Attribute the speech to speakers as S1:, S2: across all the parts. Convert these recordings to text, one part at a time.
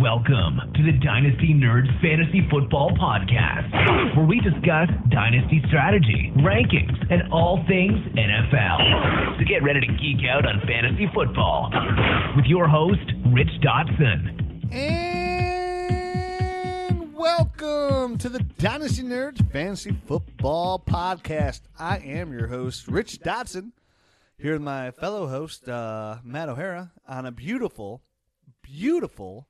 S1: Welcome to the Dynasty Nerds Fantasy Football Podcast, where we discuss dynasty strategy, rankings, and all things NFL. So get ready to geek out on fantasy football with your host, Rich Dotson.
S2: And welcome to the Dynasty Nerds Fantasy Football Podcast. I am your host, Rich Dotson, here with my fellow host, uh, Matt O'Hara, on a beautiful, beautiful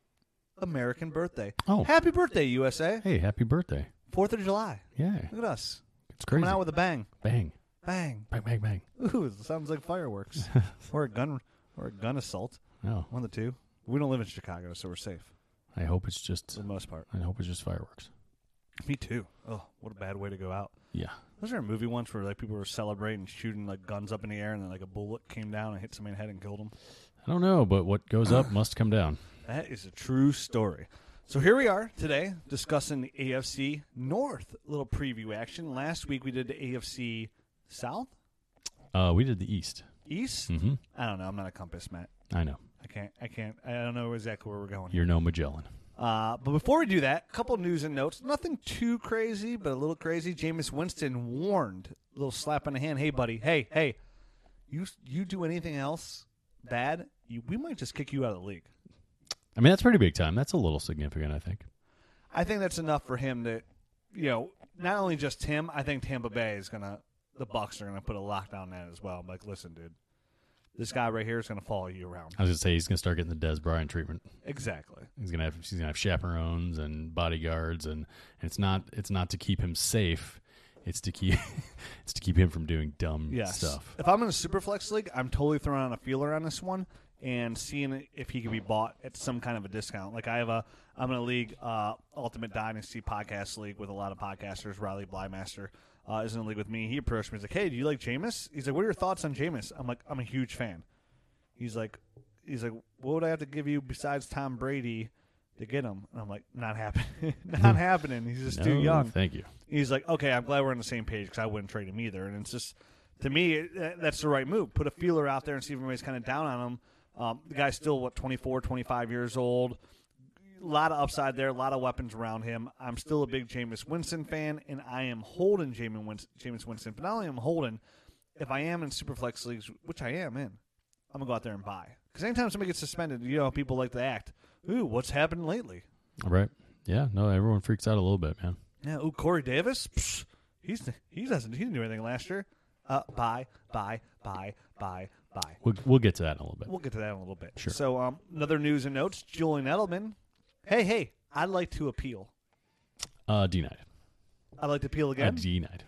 S2: American birthday.
S3: Oh.
S2: Happy birthday, USA.
S3: Hey, happy birthday.
S2: 4th of July.
S3: Yeah.
S2: Look at us.
S3: It's crazy.
S2: Coming out with a bang.
S3: bang.
S2: Bang.
S3: Bang, bang, bang.
S2: Ooh, sounds like fireworks. or a gun or a gun assault.
S3: No.
S2: One of the two. We don't live in Chicago, so we're safe
S3: I hope it's just
S2: for the most part.
S3: I hope it's just fireworks.
S2: Me too. Oh, what a bad way to go out.
S3: Yeah.
S2: Was there a movie once where like people were celebrating, shooting like guns up in the air, and then like a bullet came down and hit somebody in the head and killed them?
S3: I don't know, but what goes up must come down.
S2: That is a true story. So here we are today discussing the AFC North. Little preview action. Last week we did the AFC South,
S3: Uh, we did the East.
S2: East.
S3: hmm
S2: I don't know. I'm not a compass, Matt.
S3: I know.
S2: I can't. I can't. I don't know exactly where we're going.
S3: You're no Magellan.
S2: Uh, but before we do that, a couple news and notes. Nothing too crazy, but a little crazy. Jameis Winston warned, a little slap on the hand. Hey, buddy. Hey, hey. You you do anything else bad, you, we might just kick you out of the league.
S3: I mean, that's pretty big time. That's a little significant, I think.
S2: I think that's enough for him to, you know, not only just him. I think Tampa Bay is gonna, the Bucs are gonna put a lockdown on that as well. I'm like, listen, dude, this guy right here is gonna follow you around.
S3: I was gonna say he's gonna start getting the Dez Bryant treatment.
S2: Exactly.
S3: He's gonna have he's gonna have chaperones and bodyguards, and, and it's not it's not to keep him safe. It's to keep it's to keep him from doing dumb
S2: Yes.
S3: stuff.
S2: If I'm in a Superflex league, I'm totally throwing on a feeler on this one and seeing if he could be bought at some kind of a discount. Like I have a, I'm in a league, uh, Ultimate Dynasty podcast league with a lot of podcasters. Riley Blymaster uh, is in a league with me. He approached me. He's like, "Hey, do you like Jameis?" He's like, "What are your thoughts on Jameis?" I'm like, "I'm a huge fan." He's like, "He's like, what would I have to give you besides Tom Brady?" To get him, and I'm like, not happening, not happening. He's just too young
S3: Thank you.
S2: he's like, okay, I'm glad we're on the same page because I wouldn't trade him either. And it's just, to me, that's the right move. Put a feeler out there and see if everybody's kind of down on him. Um, the guy's still, what, 24, 25 years old. A lot of upside there, a lot of weapons around him. I'm still a big Jameis Winston fan, and I am holding Jameis Winston, Jameis Winston. But not only am I holding, if I am in Superflex leagues, which I am in, I'm going to go out there and buy. Because anytime somebody gets suspended, you know, how people like to act. Ooh, what's happened lately?
S3: Right. Yeah. No, everyone freaks out a little bit, man.
S2: Yeah, ooh, Corey Davis. Psh, he's he doesn't he didn't do anything last year. Uh, buy, buy, buy, buy, buy.
S3: We'll, we'll get to that in a little bit.
S2: We'll get to that in a little bit.
S3: Sure.
S2: So, um, another news and notes: Julian Edelman. Hey, hey, I'd like to appeal.
S3: Uh, denied.
S2: I'd like to appeal
S3: Uh,
S2: again.
S3: denied.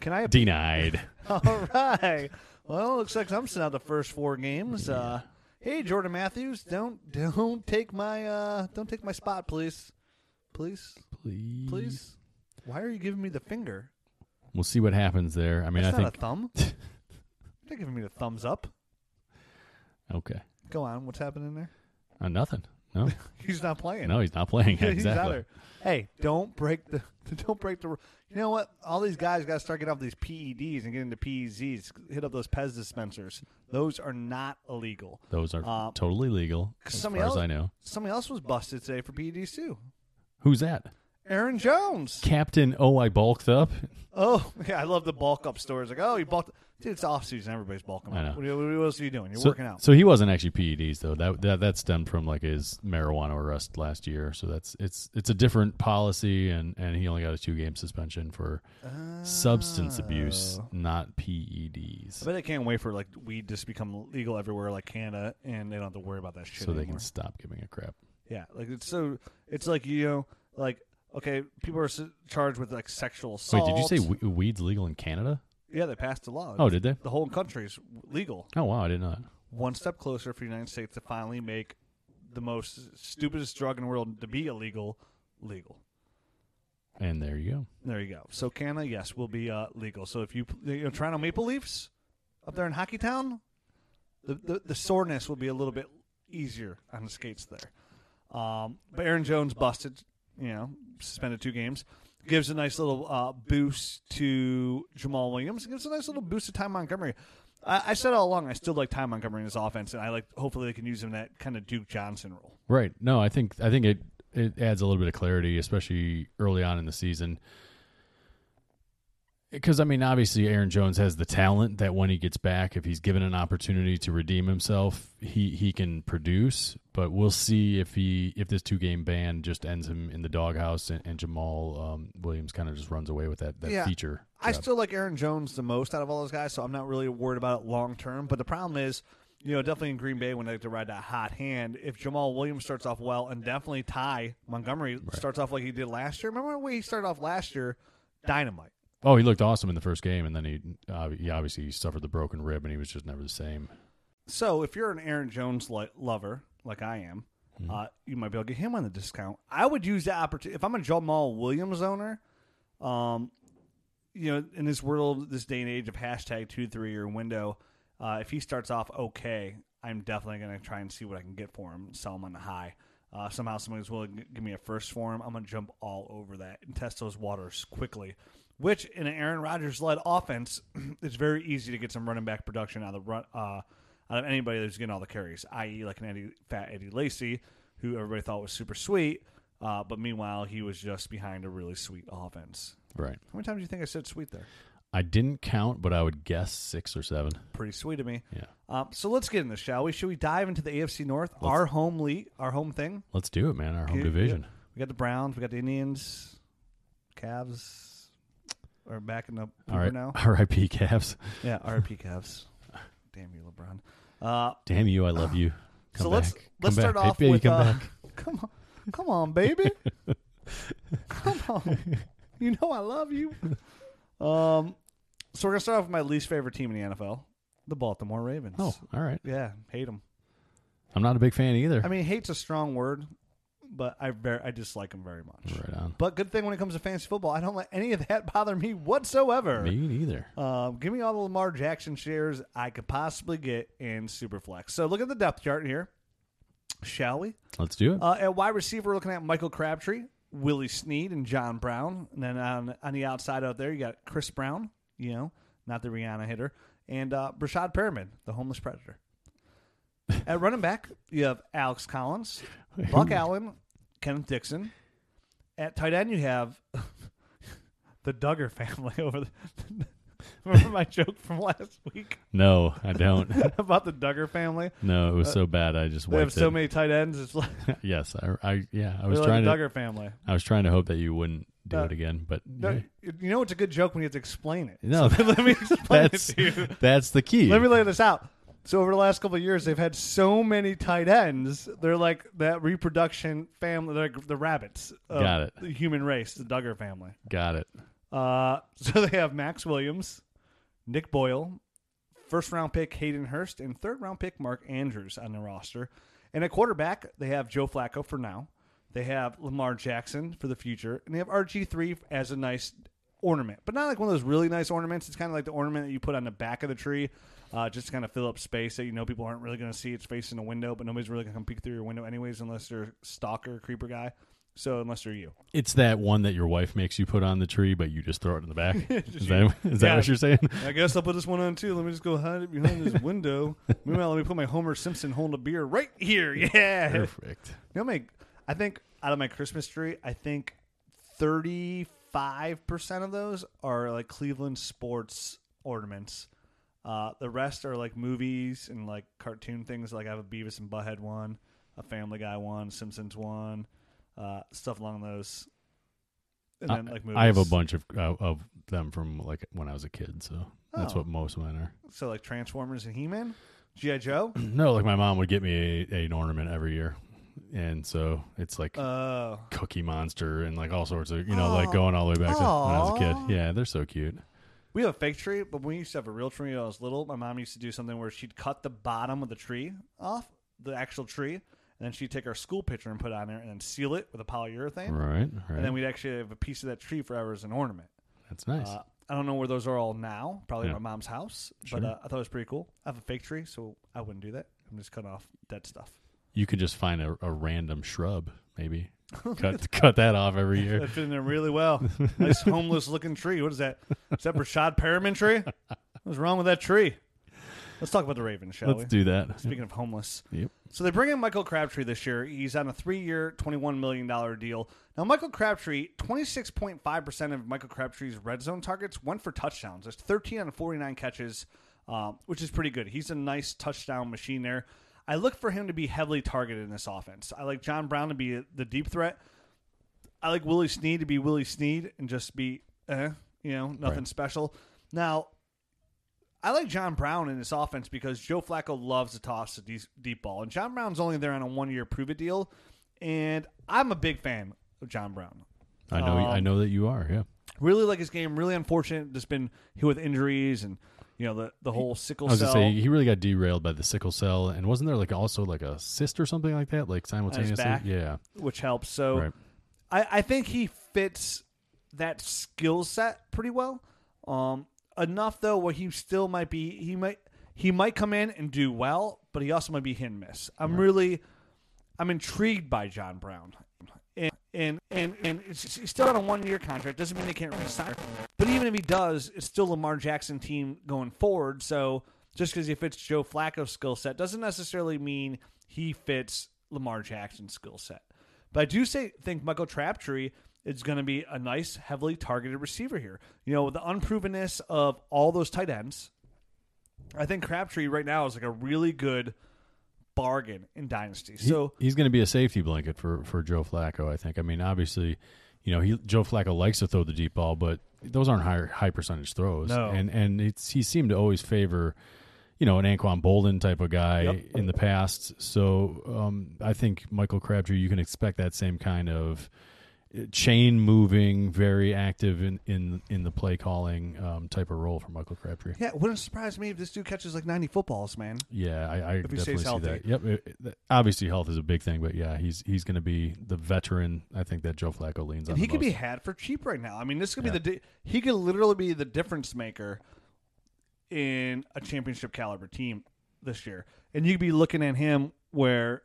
S2: Can I? appeal?
S3: Denied.
S2: All right. Well, looks like I'm sitting out the first four games. Uh, hey, Jordan Matthews, don't don't take my uh don't take my spot, please, please,
S3: Please.
S2: please. Why are you giving me the finger?
S3: We'll see what happens there. I mean,
S2: That's
S3: I
S2: not
S3: think.
S2: a thumb. You're not giving me the thumbs up.
S3: Okay.
S2: Go on. What's happening there?
S3: Uh, nothing. No.
S2: He's not playing.
S3: no, he's not playing.
S2: Yeah, he's out
S3: exactly.
S2: there. Hey, don't break the don't break the. You know what? All these guys got to start getting off these PEDs and get into PEZs. Hit up those Pez dispensers. Those are not illegal.
S3: Those are
S2: Um,
S3: totally legal, as
S2: somebody
S3: far
S2: else-
S3: as I know.
S2: Somebody else was busted today for PEDs too.
S3: Who's that?
S2: Aaron Jones.
S3: Captain. Oh, I bulked up.
S2: Oh, yeah, I love the bulk up stories. Like, oh, he bulked. Dude, it's off season. Everybody's bulking
S3: I
S2: up.
S3: know.
S2: What, what else are you doing? You're
S3: so,
S2: working out.
S3: So he wasn't actually PEDs though. That that that stemmed from like his marijuana arrest last year. So that's it's it's a different policy, and and he only got a two game suspension for substance abuse,
S2: Oh.
S3: not
S2: I
S3: PEDs.
S2: bet they can't wait for like weed just to become legal everywhere, like Canada, and they don't have to worry about that shit
S3: So they can stop giving a crap.
S2: Yeah, like it's so it's like you know, like okay, people are charged with like sexual
S3: Wait, did you say we- weed's legal in Canada?
S2: Yeah, they passed a law.
S3: Oh, did they?
S2: the whole country's legal?
S3: Oh wow, I didn't.
S2: One step closer for the United States to finally make the most stupidest drug in the world to be illegal legal.
S3: And there you go.
S2: There you go. So Canada, yes, will be uh, legal. So if you, you know, Toronto Maple Leafs up there in Hockey Town, the, the the soreness will be a little bit easier on the skates there. Um, but Aaron Jones busted, you know, suspended two games. Gives a nice little uh, boost to Jamaal Williams. Gives a nice little boost to Ty Montgomery. I, said all along I still like Ty Montgomery in this offense, and I like hopefully they can use him in that kind of Duke Johnson role.
S3: Right. No, I think I think it it adds a little bit of clarity, especially early on in the season. Because I mean, obviously, Aaron Jones has the talent that when he gets back, if he's given an opportunity to redeem himself, he he can produce. But we'll see if he if this two game ban just ends him in the doghouse, and, and Jamaal um, Williams kind of just runs away with that that
S2: Yeah.
S3: feature.
S2: I
S3: job.
S2: still like Aaron Jones the most out of all those guys, so I'm not really worried about it long term. But the problem is, you know, definitely in Green Bay when they like to ride that hot hand, if Jamaal Williams starts off well, and definitely Ty Montgomery starts off like he did last year. Remember when he started off last year? Dynamite.
S3: Oh, he looked awesome in the first game, and then he uh, he obviously suffered the broken rib, and he was just never the same.
S2: So if you're an Aaron Jones li- lover, like I am, uh, you might be able to get him on the discount. I would use that opportunity. If I'm a Jamaal Williams owner, um, you know, in this world, this day and age of hashtag two three year window, uh, if he starts off okay, I'm definitely going to try and see what I can get for him, sell him on the high. Uh, somehow somebody's willing to give me a first for him. I'm going to jump all over that and test those waters quickly. Which in an Aaron Rodgers led offense, it's very easy to get some running back production out of the run. Uh, out of anybody that's getting all the carries, i.e., like an Eddie, fat Eddie Lacy, who everybody thought was super sweet, uh, but meanwhile he was just behind a really sweet offense.
S3: Right.
S2: How many times do you think I said sweet there?
S3: I didn't count, but I would guess six or seven.
S2: Pretty sweet of me.
S3: Yeah.
S2: Um, so let's get in this, shall we? Should we dive into the AFC North, our home league, our home thing?
S3: Let's do it, man. Our home
S2: Yeah,
S3: division.
S2: yeah. We got the Browns, we got the Indians, Cavs. Are backing up
S3: All right.
S2: now.
S3: R.I.P. Cavs.
S2: Yeah, R.I.P. Cavs. Damn you, LeBron. Uh,
S3: Damn you, I love you. Come
S2: so
S3: back.
S2: let's
S3: Come
S2: let's
S3: back.
S2: start off with
S3: come
S2: uh,
S3: back.
S2: come on, come on, baby, come on. You know I love you. Um, so we're gonna start off with my least favorite team in the NFL, the Baltimore Ravens.
S3: Oh, all right.
S2: yeah, hate them.
S3: I'm not a big fan either.
S2: I mean, hate's a strong word, but I very I dislike them very much.
S3: right on.
S2: But good thing when it comes to fantasy football, I don't let any of that bother me whatsoever.
S3: Me neither.
S2: Um, give me all the Lamar Jackson shares I could possibly get in Superflex. So look at the depth chart here, shall we?
S3: Let's do it.
S2: Uh, at wide receiver, we're looking at Michael Crabtree, Willie Snead, and John Brown. And then on, on the outside out there, you got Chris Brown, you know, not the Rihanna hitter, and uh, Breshad Perriman, the homeless predator. at running back, you have Alex Collins, Buck Allen, Kenneth Dixon. At tight end, you have the Duggar family over the. Remember my joke from last week
S3: no, I don't.
S2: about the Duggar family?
S3: no, it was so bad. I just
S2: They have so
S3: it.
S2: many tight ends. It's like,
S3: yes, I, I yeah, I was
S2: like
S3: trying
S2: the
S3: to.
S2: Duggar family.
S3: I was trying to hope that you wouldn't do
S2: Uh,
S3: it again, but
S2: No,
S3: yeah.
S2: you know it's a good joke when you have to explain it.
S3: no,
S2: So let me explain
S3: that's
S2: it to you.
S3: that's the key.
S2: Let me lay this out. So over the last couple of years, they've had so many tight ends. They're like that reproduction family. Like the rabbits. Of
S3: Got it.
S2: The human race, the Duggar family.
S3: Got it.
S2: Uh, so they have Maxx Williams, Nick Boyle, first round pick Hayden Hurst, and third round pick Mark Andrews on the roster. And at quarterback, they have Joe Flacco for now. They have Lamar Jackson for the future, and they have RG three as a nice ornament, but not like one of those really nice ornaments. It's kind of like the ornament that you put on the back of the tree, uh, just to kind of fill up space that you know people aren't really going to see. It's facing a window, but nobody's really going to come peek through your window anyways, unless they're a stalker, creeper guy. So unless they're you.
S3: It's that one that your wife makes you put on the tree, but you just throw it in the back. is that, is
S2: Yeah.
S3: that what you're saying?
S2: I guess I'll put this one on too. Let me just go hide it behind this window. Meanwhile, let me put my Homer Simpson holding a beer right here. Yeah.
S3: perfect.
S2: You know, many- I think out of my Christmas tree, I think thirty-five percent of those are like Cleveland sports ornaments. Uh, the rest are like movies and like cartoon things. Like I have a Beavis and Butthead one, a Family Guy one, Simpsons one, uh, stuff along those. And then like movies.
S3: I have a bunch of uh, of them from like when I was a kid, so that's
S2: Oh.
S3: what most of mine are.
S2: So like Transformers and He-Man, GI Joe.
S3: No, like my mom would get me a, an ornament every year, and so it's like
S2: Oh.
S3: Cookie Monster and like all sorts of you know like going all the way back to when I was a kid. Yeah, they're so cute.
S2: We have a fake tree, but when we used to have a real tree when I was little, my mom used to do something where she'd cut the bottom of the tree off, the actual tree, and then she'd take our school picture and put it on there and then seal it with a polyurethane.
S3: Right, right.
S2: And then we'd actually have a piece of that tree forever as an ornament.
S3: that's nice.
S2: Uh, I don't know where those are all now, probably
S3: Yeah.
S2: at my mom's house,
S3: Sure.
S2: but uh, I thought it was pretty cool. I have a fake tree, so I wouldn't do that. I'm just cutting off dead stuff.
S3: You could just find a, a random shrub, maybe cut cut that off every year.
S2: That fit in there really well. nice homeless looking tree. What is that? Is that Breshad Perriman tree? What's wrong with that tree? Let's talk about the Ravens, shall we?
S3: Let's do that.
S2: Speaking of homeless,
S3: Yep.
S2: so they bring in Michael Crabtree this year. He's on a three-year, twenty-one million dollar deal. Now, Michael Crabtree, twenty-six point five percent of Michael Crabtree's red zone targets went for touchdowns. That's thirteen out of forty-nine catches, um, which is pretty good. He's a nice touchdown machine there. I look for him to be heavily targeted in this offense. I like John Brown to be the deep threat. I like Willie Snead to be Willie Snead and just be, eh, you know, nothing
S3: Right.
S2: special. Now, I like John Brown in this offense because Joe Flacco loves to toss a deep, deep ball, and John Brown's only there on a one-year prove-it deal, and I'm a big fan of John Brown.
S3: I know. I
S2: Um,
S3: know that you are. Yeah.
S2: Really like his game. Really unfortunate, just been hit with injuries and you know the the whole sickle
S3: I was
S2: cell.
S3: gonna say he really got derailed by the sickle cell, and wasn't there like also like a cyst or something like that, like simultaneously?
S2: back?
S3: Yeah.
S2: which helps. So
S3: Right.
S2: I, I think he fits that skill set pretty well. Um, enough though where he still might be he might he might come in and do well, but he also might be hit and miss. I'm really I'm intrigued by John Brown. And and and, he's still on a one year contract. Doesn't mean they can't resign. But even if he does, it's still Lamar Jackson team going forward. So just because he fits Joe Flacco's skill set doesn't necessarily mean he fits Lamar Jackson's skill set. But I do say think Michael Crabtree is going to be a nice, heavily targeted receiver here. You know, the unprovenness of all those tight ends. I think Crabtree right now is like a really good bargain in dynasty.
S3: He-
S2: So
S3: he's going to be a safety blanket for for Joe Flacco. I think. I mean, obviously, you know, he Joe Flacco likes to throw the deep ball, but those aren't high high percentage throws.
S2: No.
S3: and and it's he seemed to always favor. You know, an Anquan Boldin type of guy
S2: Yep.
S3: in the past. So um, I think Michael Crabtree, you can expect that same kind of chain moving, very active in in, in the play calling um, type of role for Michael Crabtree.
S2: yeah, it wouldn't surprise me if this dude catches like 90 footballs, man.
S3: Yeah, I, I definitely
S2: stays
S3: see
S2: healthy.
S3: that. Yep. it- it- obviously, health is a big thing, but yeah, he's he's going to be the veteran. I think that Joe Flacco leans on.
S2: He could be had for cheap right now. I mean, this could
S3: Yeah.
S2: be the di- he could literally be the difference maker in a championship caliber team this year. And you could be looking at him where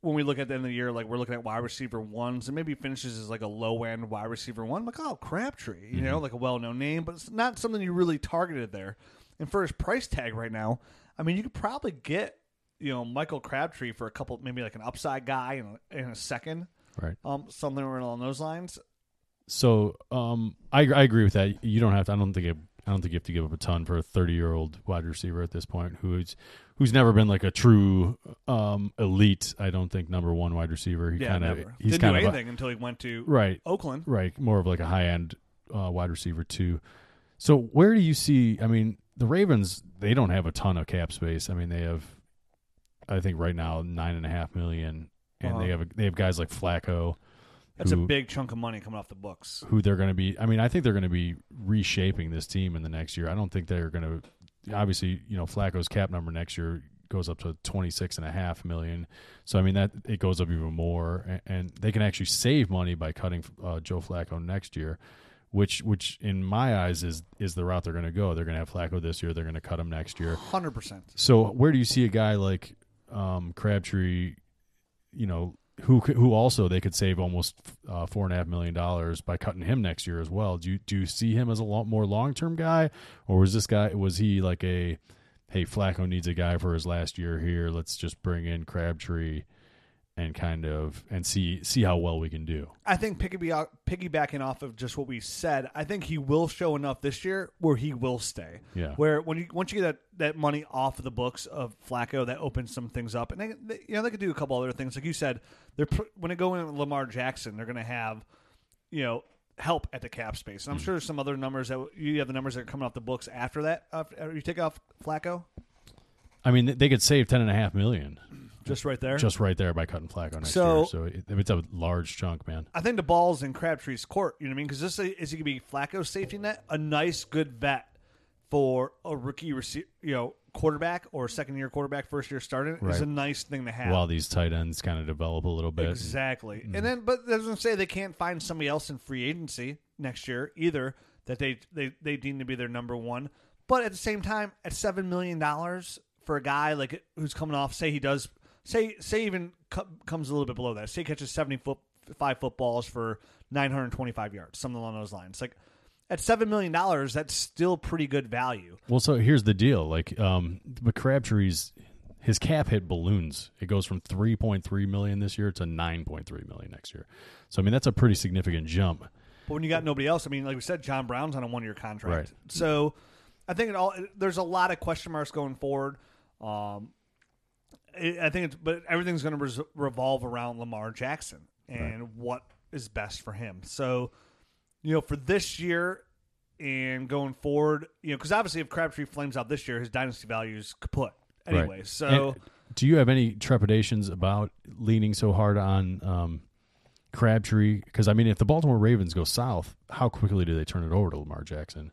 S2: when we look at the end of the year, like we're looking at wide receiver ones, and maybe finishes as like a low end wide receiver one, like oh Crabtree, you know, like a well known name, but it's not something you really targeted there. And for his price tag right now, I mean, you could probably get you know Michael Crabtree for a couple, maybe like an upside guy in a, in a second,
S3: right.
S2: um, something along those lines.
S3: So um, I I agree with that. You don't have to. I don't think it, I don't think you have to give up a ton for a thirty year old wide receiver at this point who's who's never been like a true um, elite. I don't think number one wide receiver. He
S2: Yeah,
S3: kind of he's
S2: Didn't
S3: kind
S2: do
S3: of a-
S2: anything until he went to
S3: right.
S2: Oakland.
S3: Right, more of like a high end uh, wide receiver too. So where do you see? I mean, the Ravens they don't have a ton of cap space. I mean, they have, I think right now nine and a half million, and
S2: Uh-huh.
S3: they have a, they have guys like Flacco,
S2: That's a big chunk of money coming off the books.
S3: who they're going to be. I mean, I think they're going to be reshaping this team in the next year. I don't think they're going to. Obviously, you know, Flacco's cap number next year goes up to twenty six and a half million. So I mean that it goes up even more, and, and they can actually save money by cutting uh, Joe Flacco next year, which which in my eyes is is the route they're going to go. They're going to have Flacco this year. They're going to cut him next year.
S2: Hundred percent.
S3: So where do you see a guy like um, Crabtree? You know, who who also they could save almost uh, four and a half million dollars by cutting him next year as well. Do you do you see him as a lot more long term guy, or was this guy was he like a hey Flacco needs a guy for his last year here? Let's just bring in Crabtree and kind of and see see how well we can do.
S2: I think piggyback, piggybacking off of just what we said, I think he will show enough this year where he will stay.
S3: Yeah.
S2: Where when you once you get that, that money off of the books of Flacco, that opens some things up, and they, they you know they could do a couple other things, like you said. They're when they go in Lamar Jackson, they're going to have you know help at the cap space, and I'm mm. sure there's some other numbers that you have the numbers that are coming off the books after that. After you take off Flacco,
S3: I mean, they could save ten and a half million
S2: just right there.
S3: just right there by cutting Flacco next
S2: So-
S3: year. So it, it's a large chunk, man.
S2: I think the ball's in Crabtree's court. You know what I mean? Because this is he going to be Flacco's safety net, a nice, good vet for a rookie, rece- you know, quarterback or second year quarterback, first year starting is a nice thing to have.
S3: While these tight ends kind of develop a little bit.
S2: exactly.
S3: Mm-hmm.
S2: And then, but that doesn't say they can't find somebody else in free agency next year either that they they they deem to be their number one. But at the same time, at seven million dollars for a guy like who's coming off, say he does, say say even co- comes a little bit below that, say he catches seventy foot five footballs for nine hundred twenty five yards, something along those lines. Like at seven million dollars, that's still pretty good value.
S3: Well, so here's the deal. Like, um, but Crabtree's his cap hit balloons. It goes from 3.3 million this year to 9.3 million next year. So I mean, that's a pretty significant jump.
S2: But when you got nobody else, I mean, like we said, John Brown's on a one year contract.
S3: Right.
S2: So I think it all there's a lot of question marks going forward. Um, I think it's but everything's going to res- revolve around Lamar Jackson and what is best for him. So you know, for this year and going forward, you know, because obviously if Crabtree flames out this year, his dynasty value is kaput anyway.
S3: Right.
S2: So.
S3: And do you have any trepidations about leaning so hard on um, Crabtree? Because I mean, if the Baltimore Ravens go south, how quickly do they turn it over to Lamar Jackson?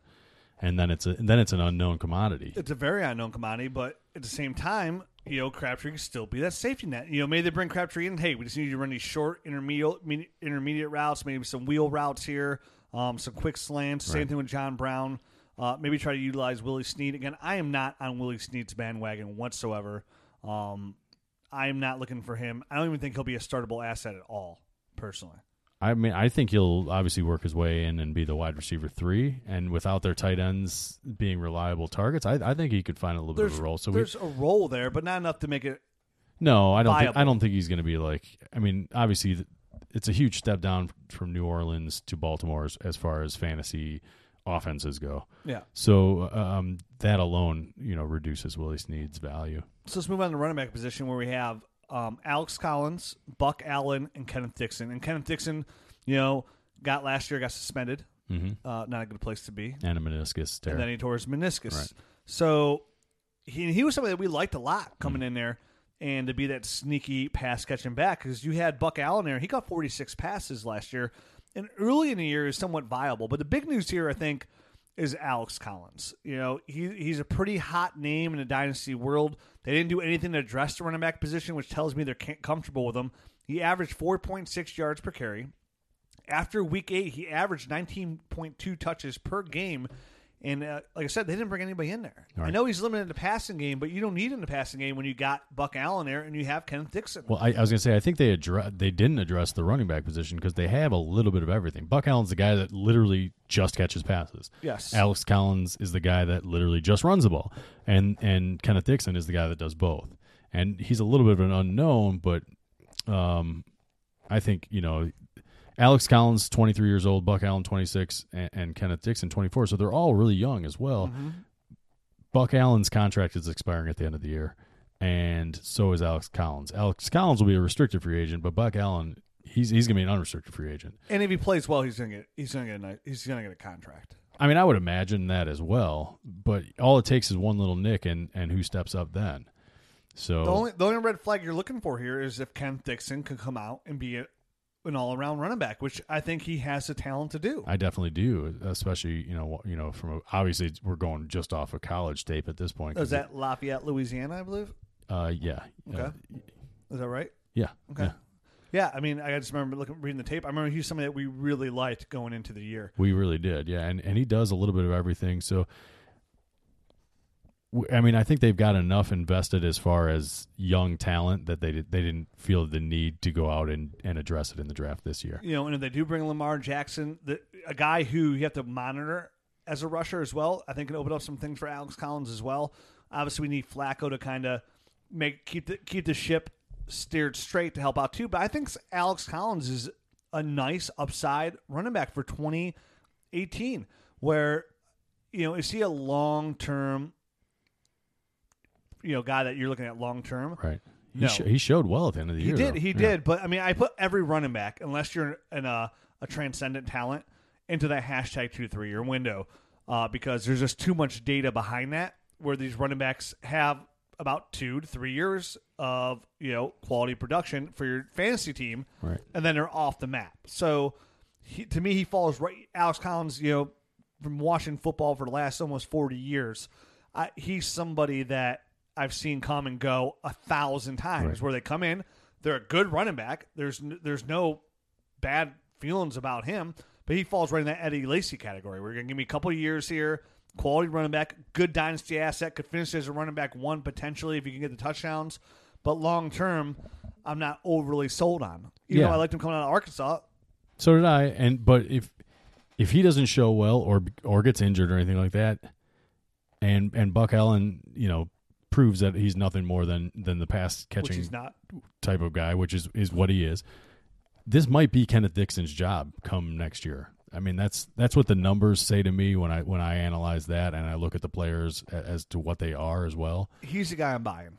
S3: And then it's a then it's an unknown commodity.
S2: it's a very unknown commodity, but at the same time, you know, Crabtree can still be that safety net. You know, maybe they bring Crabtree in. Hey, we just need you to run these short, intermediate, intermediate routes, maybe some wheel routes here, um, some quick slants. Same thing with John Brown. Uh, maybe try to utilize Willie Snead again. I am not on Willie Snead's bandwagon whatsoever. Um, I am not looking for him. I don't even think he'll be a startable asset at all, personally.
S3: I mean, I think he'll obviously work his way in and be the wide receiver three, and without their tight ends being reliable targets, I, I think he could find a little bit of a role. So we,
S2: there's a role there, but not enough to make it.
S3: no, I don't think I don't think he's going to be like. I mean, obviously, it's a huge step down from New Orleans to Baltimore as, as far as fantasy offenses go.
S2: Yeah.
S3: So um, that alone, you know, reduces Willie Snead's value.
S2: So let's move on to the running back position where we have um, Alex Collins, Buck Allen, and Kenneth Dixon. And Kenneth Dixon, you know, got last year got suspended.
S3: hmm
S2: Uh, not a good place to be.
S3: And a meniscus tear.
S2: And then he tore his meniscus.
S3: Right.
S2: So he he was somebody that we liked a lot coming in there. And to be that sneaky pass catching back, because you had Buck Allen there, he got 46 passes last year, and early in the year is somewhat viable. But the big news here, I think, is Alex Collins. You know, he he's a pretty hot name in the dynasty world. They didn't do anything to address the running back position, which tells me they're comfortable with him. He averaged 4.6 yards per carry. After week eight, he averaged 19.2 touches per game. And uh, like I said, they didn't bring anybody in there. I know he's limited in the passing game, but you don't need him in the passing game when you got Buck Allen there and you have Kenneth Dixon.
S3: Well, I, I was going to say I think they address they didn't address the running back position because they have a little bit of everything. Buck Allen's the guy that literally just catches passes.
S2: Yes.
S3: Alex Collins is the guy that literally just runs the ball, and and Kenneth Dixon is the guy that does both. And he's a little bit of an unknown, but um, I think you know. Alex Collins, 23 years old, Buck Allen, 26, and, and Kenneth Dixon, 24. So they're all really young as well.
S2: Mm-hmm.
S3: Buck Allen's contract is expiring at the end of the year, and so is Alex Collins. Alex Collins will be a restricted free agent, but Buck Allen, he's he's gonna be an unrestricted free agent.
S2: and if he plays well, he's gonna get he's gonna get a he's gonna get a contract.
S3: I mean, I would imagine that as well, but all it takes is one little nick, and and who steps up then? So
S2: The only the only red flag you're looking for here is if Kenneth Dixon could come out and be a, an all around running back, which I think he has the talent to do.
S3: I definitely do, especially you know you know from a, obviously we're going just off of college tape at this point.
S2: is that Lafayette, Louisiana, I believe?
S3: uh, yeah,
S2: Okay.
S3: uh,
S2: Is that right?
S3: yeah,
S2: Okay.
S3: yeah.
S2: Yeah, I mean, I just remember looking reading the tape. I remember he's somebody that we really liked going into the year.
S3: We really did, yeah, and and he does a little bit of everything. So, I mean, I think they've got enough invested as far as young talent that they they didn't feel the need to go out and, and address it in the draft this year.
S2: You know, and if they do bring Lamar Jackson, the, a guy who you have to monitor as a rusher as well, I think can open up some things for Alex Collins as well. Obviously, we need Flacco to kind of make keep the keep the ship steered straight to help out too. But I think Alex Collins is a nice upside running back for 2018, where you know is he a long term, you know, guy that you're looking at long term?
S3: Right. He,
S2: No.
S3: sho- he showed well at the end of the
S2: He
S3: year.
S2: He did.
S3: though.
S2: He
S3: Yeah.
S2: did. But I mean, I put every running back, unless you're in a, a transcendent talent, into that hashtag two to three year window, uh, because there's just too much data behind that where these running backs have about two to three years of you know quality production for your fantasy team,
S3: Right.
S2: and then they're off the map. So he, to me, he falls right. Alex Collins, you know, from watching football for the last almost forty years, I, he's somebody that I've seen come and go a thousand times.
S3: Right.
S2: Where they come in, they're a good running back. There's n- there's no bad feelings about him, but he falls right in that Eddie Lacy category. We're gonna give me a couple of years here. Quality running back, good dynasty asset, could finish as a running back one potentially if you can get the touchdowns. But long term, I'm not overly sold on. Even
S3: Yeah.
S2: though I liked him coming out of Arkansas,
S3: So did I. And but if if he doesn't show well or or gets injured or anything like that, and and Buck Allen, you know, proves that he's nothing more than than the pass catching
S2: not.
S3: type of guy, which is is what he is. This might be Kenneth Dixon's job come next year. I mean, that's that's what the numbers say to me when I when I analyze that and I look at the players as to what they are as well.
S2: He's the guy I'm buying.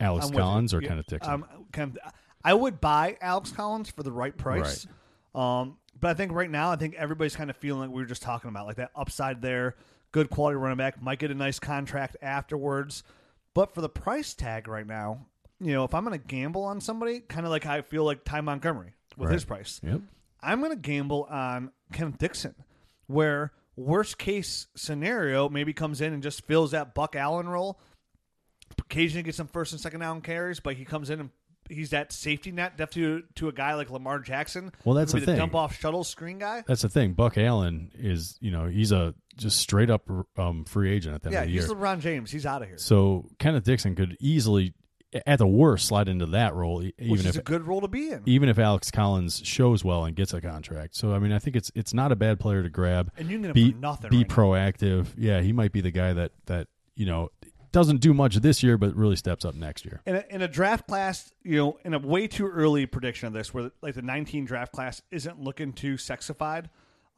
S3: Alex
S2: I'm.
S3: Collins or
S2: Yeah,
S3: Kenneth Dixon.
S2: Um, Ken- I would buy Alex Collins for the right price. Um, but I think right now, I think everybody's kind of feeling like we were just talking about, like that upside there, good quality running back, might get a nice contract afterwards. But for the price tag right now, you know, if I'm going to gamble on somebody, kind of like I feel like Ty Montgomery with
S3: Right.
S2: his price,
S3: yep.
S2: I'm going to gamble on Kenneth Dixon, where worst case scenario maybe comes in and just fills that Buck Allen role. Occasionally gets some first and second down carries, but he comes in and he's that safety net depth to to a guy like Lamar Jackson.
S3: Well, that's
S2: who
S3: the, thing.
S2: Dump off shuttle screen guy.
S3: That's the thing. Buck Allen is, you know, he's a just straight up um, free agent at the end
S2: Yeah,
S3: of the
S2: he's
S3: year.
S2: LeBron James. He's out of here,
S3: So Kenneth Dixon could easily, at the worst, slide into that role,
S2: which
S3: even
S2: is
S3: if
S2: a good role to be in.
S3: even if Alex Collins shows well and gets a contract. So I mean, I think it's it's not a bad player to grab.
S2: and you can
S3: Be
S2: nothing.
S3: be
S2: right now.
S3: proactive. Yeah, he might be the guy that that you know doesn't do much this year, but really steps up next year.
S2: in a, in a draft class, you know, in a way too early prediction of this, where like the 19 draft class isn't looking too sexified,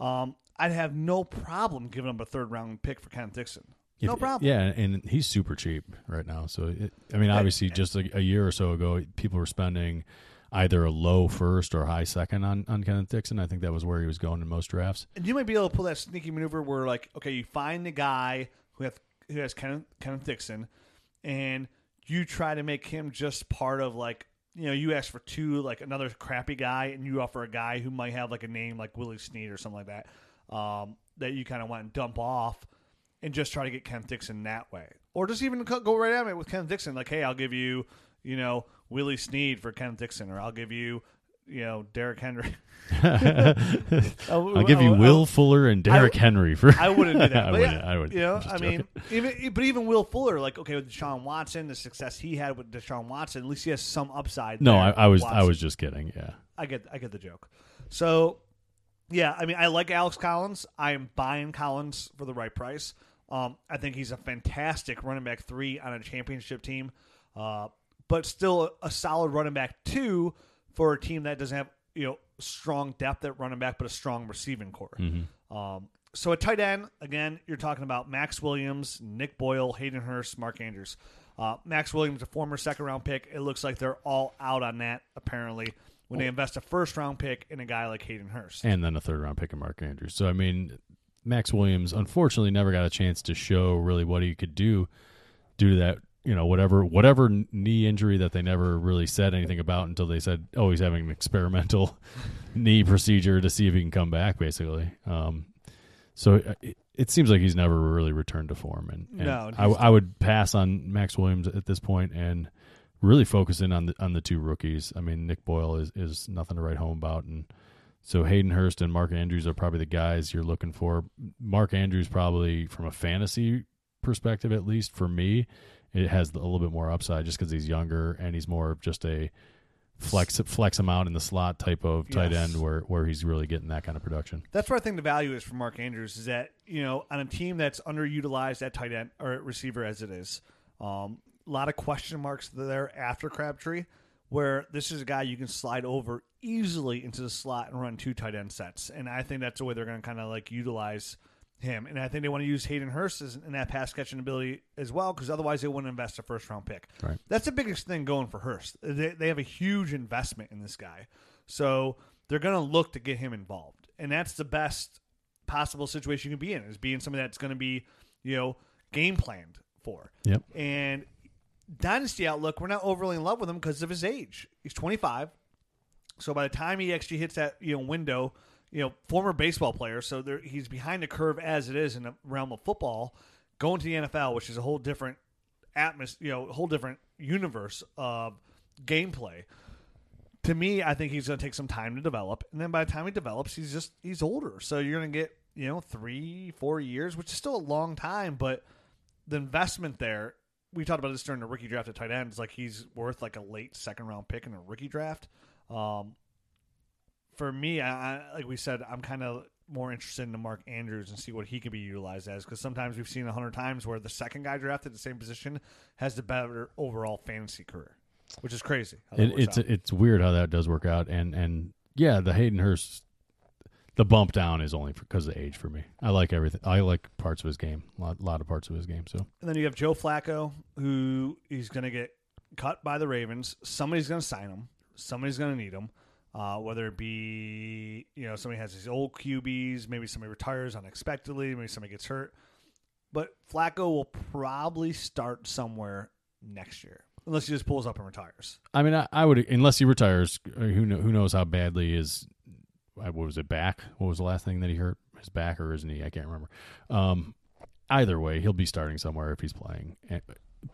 S2: um, I'd have no problem giving up a third round pick for Kenneth Dixon. No problem.
S3: Yeah, and he's super cheap right now. So it, I mean, obviously, just a, a year or so ago, people were spending either a low first or high second on on Kenneth Dixon. I think that was where he was going in most drafts.
S2: And you might be able to pull that sneaky maneuver where, like, okay, you find the guy who have who has Kenneth, Kenneth Dixon, and you try to make him just part of like. You know, you ask for two, like another crappy guy, and you offer a guy who might have like a name like Willie Snead or something like that, um, that you kind of want to dump off, and just try to get Kenneth Dixon that way, or just even go right at it with Kenneth Dixon, like, hey, I'll give you, you know, Willie Snead for Kenneth Dixon, or I'll give you, you know, Derrick Henry.
S3: I'll give you Will Fuller and Derrick Henry for.
S2: I wouldn't do that.
S3: I wouldn't.
S2: yeah,
S3: I would.
S2: You know, I mean, even but even Will Fuller, like okay, with Deshaun Watson, the success he had with Deshaun Watson, at least he has some upside.
S3: no, I, I was. I was just kidding. Yeah.
S2: I get, I get the joke. So, yeah, I mean, I like Alex Collins. I am buying Collins for the right price. Um, I think he's a fantastic running back three on a championship team, uh, but still a solid running back two for a team that doesn't have you know strong depth at running back, but a strong receiving corps. Um, so at tight end, again, you're talking about Maxx Williams, Nick Boyle, Hayden Hurst, Mark Andrews. Uh, Maxx Williams, a former second round pick. It looks like they're all out on that apparently when they invest a first round pick in a guy like Hayden Hurst.
S3: and then a third round pick in Mark Andrews. So I mean, Maxx Williams unfortunately never got a chance to show really what he could do due to that you know whatever whatever knee injury that they never really said anything about until they said oh he's having an experimental knee procedure to see if he can come back basically. Um, so it, it seems like he's never really returned to form, and, and
S2: No,
S3: I, I would pass on Maxx Williams at this point and really focus in on the on the two rookies. I mean, Nick Boyle is is nothing to write home about, and so Hayden Hurst and Mark Andrews are probably the guys you're looking for. Mark Andrews probably from a fantasy perspective, at least for me, it has a little bit more upside just because he's younger and he's more of just a flex flex him out in the slot type of tight
S2: Yes.
S3: end where where he's really getting that kind of production.
S2: That's where I think the value is for Mark Andrews is that you know on a team that's underutilized at tight end or at receiver as it is, um, a lot of question marks there after Crabtree. Where this is a guy you can slide over easily into the slot and run two tight end sets, and I think that's the way they're going to kind of like utilize him. And I think they want to use Hayden Hurst as, in that pass catching ability as well, because otherwise they wouldn't invest a first round pick.
S3: Right.
S2: That's the biggest thing going for Hurst. They, they have a huge investment in this guy, so they're going to look to get him involved, and that's the best possible situation you can be in is being somebody that's going to be, you know, game planned for.
S3: Yep.
S2: And dynasty outlook, we're not overly in love with him because of his age. He's 25. So by the time he actually hits that you know window, you know, former baseball player, so there, he's behind the curve as it is in the realm of football. Going to the NFL, which is a whole different atmosphere, you know, whole different universe of gameplay. To me, I think he's going to take some time to develop, and then by the time he develops, he's just he's older. So you're going to get you know three, four years, which is still a long time, but the investment there. We talked about this during the rookie draft at tight end. ends. Like he's worth like a late second round pick in a rookie draft. Um, for me, I, I, like we said, I'm kind of more interested in Mark Andrews and see what he can be utilized as because sometimes we've seen a hundred times where the second guy drafted the same position has the better overall fantasy career, which is crazy.
S3: It, it's
S2: out.
S3: it's weird how that does work out, and and yeah, the Hayden Hurst, the bump down is only because of the age for me. I like everything. I like parts of his game, a lot, lot of parts of his game. So
S2: And then you have Joe Flacco, who is going to get cut by the Ravens. Somebody's going to sign him. Somebody's going to need him. Uh, whether it be you know somebody has these old QBs, maybe somebody retires unexpectedly, maybe somebody gets hurt. But Flacco will probably start somewhere next year, unless he just pulls up and retires.
S3: I mean, I, I would unless he retires. uh, Who know, who knows how badly his uh, what was it back? What was the last thing that he hurt? His back or his knee? I can't remember. Um, either way, he'll be starting somewhere if he's playing.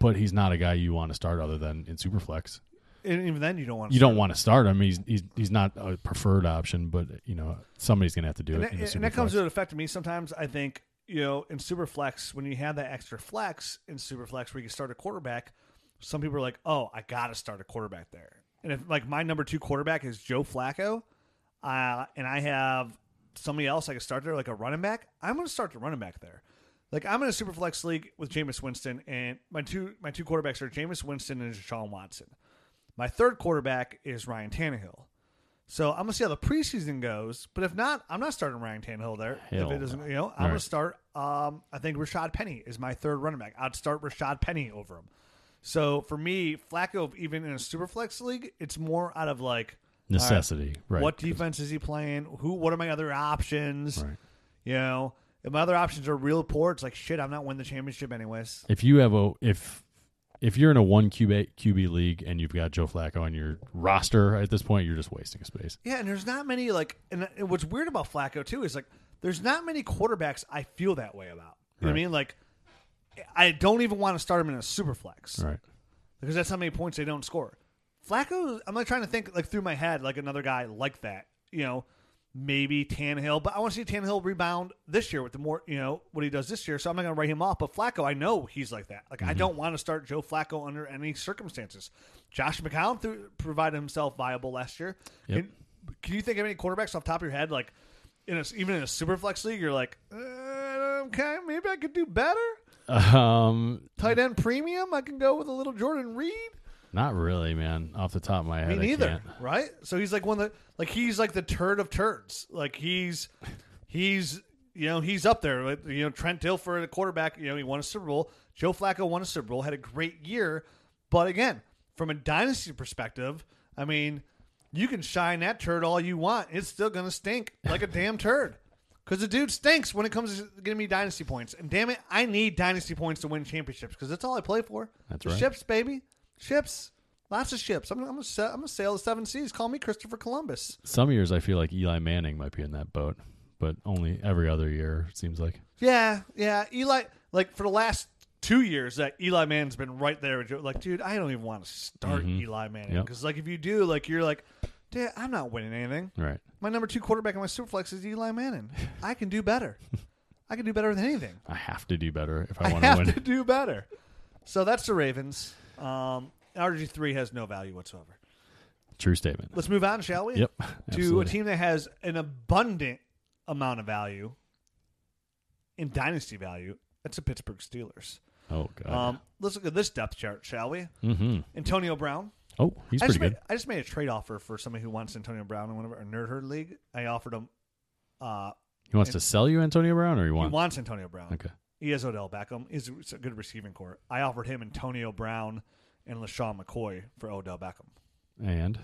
S3: But he's not a guy you want to start other than in Superflex.
S2: And even then, you don't want to
S3: You don't want to start him. He's he's he's not a preferred option, but you know somebody's going to have to do
S2: and
S3: it.
S2: that,
S3: in the
S2: and that comes to an effect to me sometimes. I think you know in super flex when you have that extra flex in super flex where you can start a quarterback, some people are like, "Oh, I got to start a quarterback there." And if like my number two quarterback is Joe Flacco, uh, and I have somebody else I can start there like a running back, I'm going to start the running back there. Like I'm in a super flex league with Jameis Winston, and my two my two quarterbacks are Jameis Winston and Deshaun Watson. My third quarterback is Ryan Tannehill. So I'm gonna see how the preseason goes. But if not, I'm not starting Ryan Tannehill there.
S3: Hell
S2: if it doesn't, you know, I'm gonna
S3: right.
S2: start. Um, I think Rashad Penny is my third running back. I'd start Rashad Penny over him. So for me, Flacco, even in a super flex league, it's more out of like all right,
S3: necessity, right?
S2: What defense is he playing? Who? What are my other options?
S3: Right.
S2: You know, if my other options are real poor, it's like shit. I'm not winning the championship anyways.
S3: If you have a if if you're in a one QB QB league and you've got Joe Flacco on your roster at this point, you're just wasting space.
S2: Yeah, and there's not many like, and and what's weird about Flacco too is like, there's not many quarterbacks I feel that way about. You know what I mean? Like, I don't even want to start him in a super flex
S3: Right.
S2: because that's how many points they don't score. Flacco, I'm like trying to think like through my head like another guy like that. You know, maybe Tannehill, but I want to see Tannehill rebound this year with the more you know what he does this year. So I'm not going to write him off. But Flacco, I know he's like that. Like
S3: Mm-hmm.
S2: I don't want to start Joe Flacco under any circumstances. Josh McCown threw, provided himself viable last year.
S3: Yep.
S2: And can you think of any quarterbacks off the top of your head like? In a, even in a super flex league, you're like, uh, okay, maybe I could do better.
S3: Um,
S2: Tight end premium, I can go with a little Jordan Reed.
S3: Not really, man. Off the top of my head,
S2: Me neither, right? So he's like one of the like he's like the turd of turds. Like he's he's you know he's up there. With, you know Trent Dilfer, the quarterback. You know he won a Super Bowl. Joe Flacco won a Super Bowl, had a great year. But again, from a dynasty perspective, I mean, you can shine that turd all you want. It's still gonna stink like a damn turd. Because the dude stinks when it comes to giving me dynasty points. And damn it, I need dynasty points to win championships because that's all I play for.
S3: That's
S2: The
S3: right.
S2: Ships, baby. Ships. Lots of ships. I'm, I'm, gonna, sa- I'm gonna sail the seven seas. Call me Christopher Columbus.
S3: Some years I feel like Eli Manning might be in that boat, but only every other year it seems like.
S2: Yeah, yeah. Eli, like for the last two years, that Eli Manning's been right there. with Like, dude, I don't even want to start mm-hmm. Eli Manning
S3: Yep.
S2: because, like, if you do, like, you're like, dude, I'm not winning anything.
S3: Right.
S2: My number two quarterback in my superflex is Eli Manning. I can do better. I can do better than anything.
S3: I have to do better if I,
S2: I
S3: want to
S2: have
S3: win.
S2: to do better. So that's the Ravens. Um, RG three has no value whatsoever.
S3: True statement.
S2: Let's move on, shall we?
S3: Yep.
S2: To
S3: absolutely.
S2: a team that has an abundant amount of value in dynasty value. That's the Pittsburgh Steelers.
S3: Oh god.
S2: Um, let's look at this depth chart, shall we?
S3: mm-hmm.
S2: Antonio Brown.
S3: Oh, he's
S2: I
S3: pretty
S2: just,
S3: good.
S2: made, I just made a trade offer for somebody who wants Antonio Brown in one of our Nerd Herd League. I offered him. Uh,
S3: He wants to sell you Antonio Brown, or he
S2: he
S3: wants?
S2: wants Antonio Brown.
S3: Okay.
S2: He has Odell Beckham. He's a good receiving corps. I offered him Antonio Brown and LeSean McCoy for Odell Beckham.
S3: And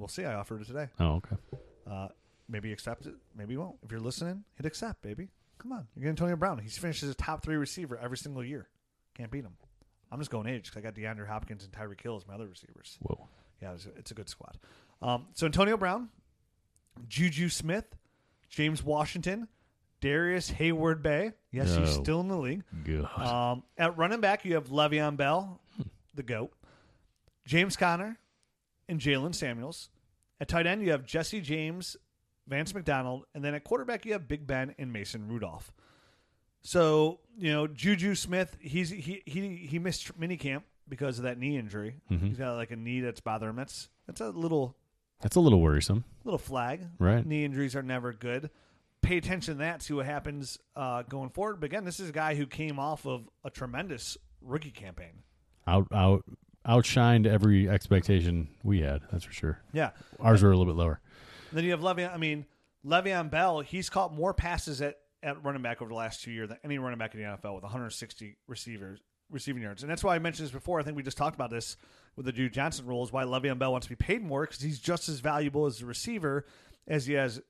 S2: We'll see. I offered it today.
S3: oh, okay.
S2: Uh, maybe accept it. Maybe you won't. If you're listening, hit accept, baby. Come on. You're getting Antonio Brown. He's finished as a top three receiver every single year. Can't beat him. I'm just going age because I got DeAndre Hopkins and Tyreek Hill as my other receivers.
S3: Whoa.
S2: Yeah, it's a, it's a good squad. Um, so Antonio Brown, Juju Smith, James Washington, Darrius Heyward-Bey. Yes, he's still in the league. Um, at running back, you have Le'Veon Bell, the GOAT, James Conner, and Jaylen Samuels. At tight end, you have Jesse James, Vance McDonald, and then at quarterback, you have Big Ben and Mason Rudolph. So you know Juju Smith, he's he he he missed minicamp because of that knee injury.
S3: Mhm.
S2: He's got like a knee that's bothering him. That's that's a little
S3: That's a little worrisome,
S2: little flag.
S3: right?
S2: Knee injuries are never good. Pay attention to that, see what happens uh, going forward. But again, this is a guy who came off of a tremendous rookie campaign.
S3: Out out outshined every expectation we had. That's for sure.
S2: Yeah.
S3: Ours were a little bit lower.
S2: Then you have Le'Veon. I mean, Le'Veon Bell. He's caught more passes at, at running back over the last two years than any running back in the NFL with 160 receivers receiving yards. And that's why I mentioned this before. I think we just talked about this with the Duke Johnson rules. Why Le'Veon Bell wants to be paid more because he's just as valuable as a receiver as he has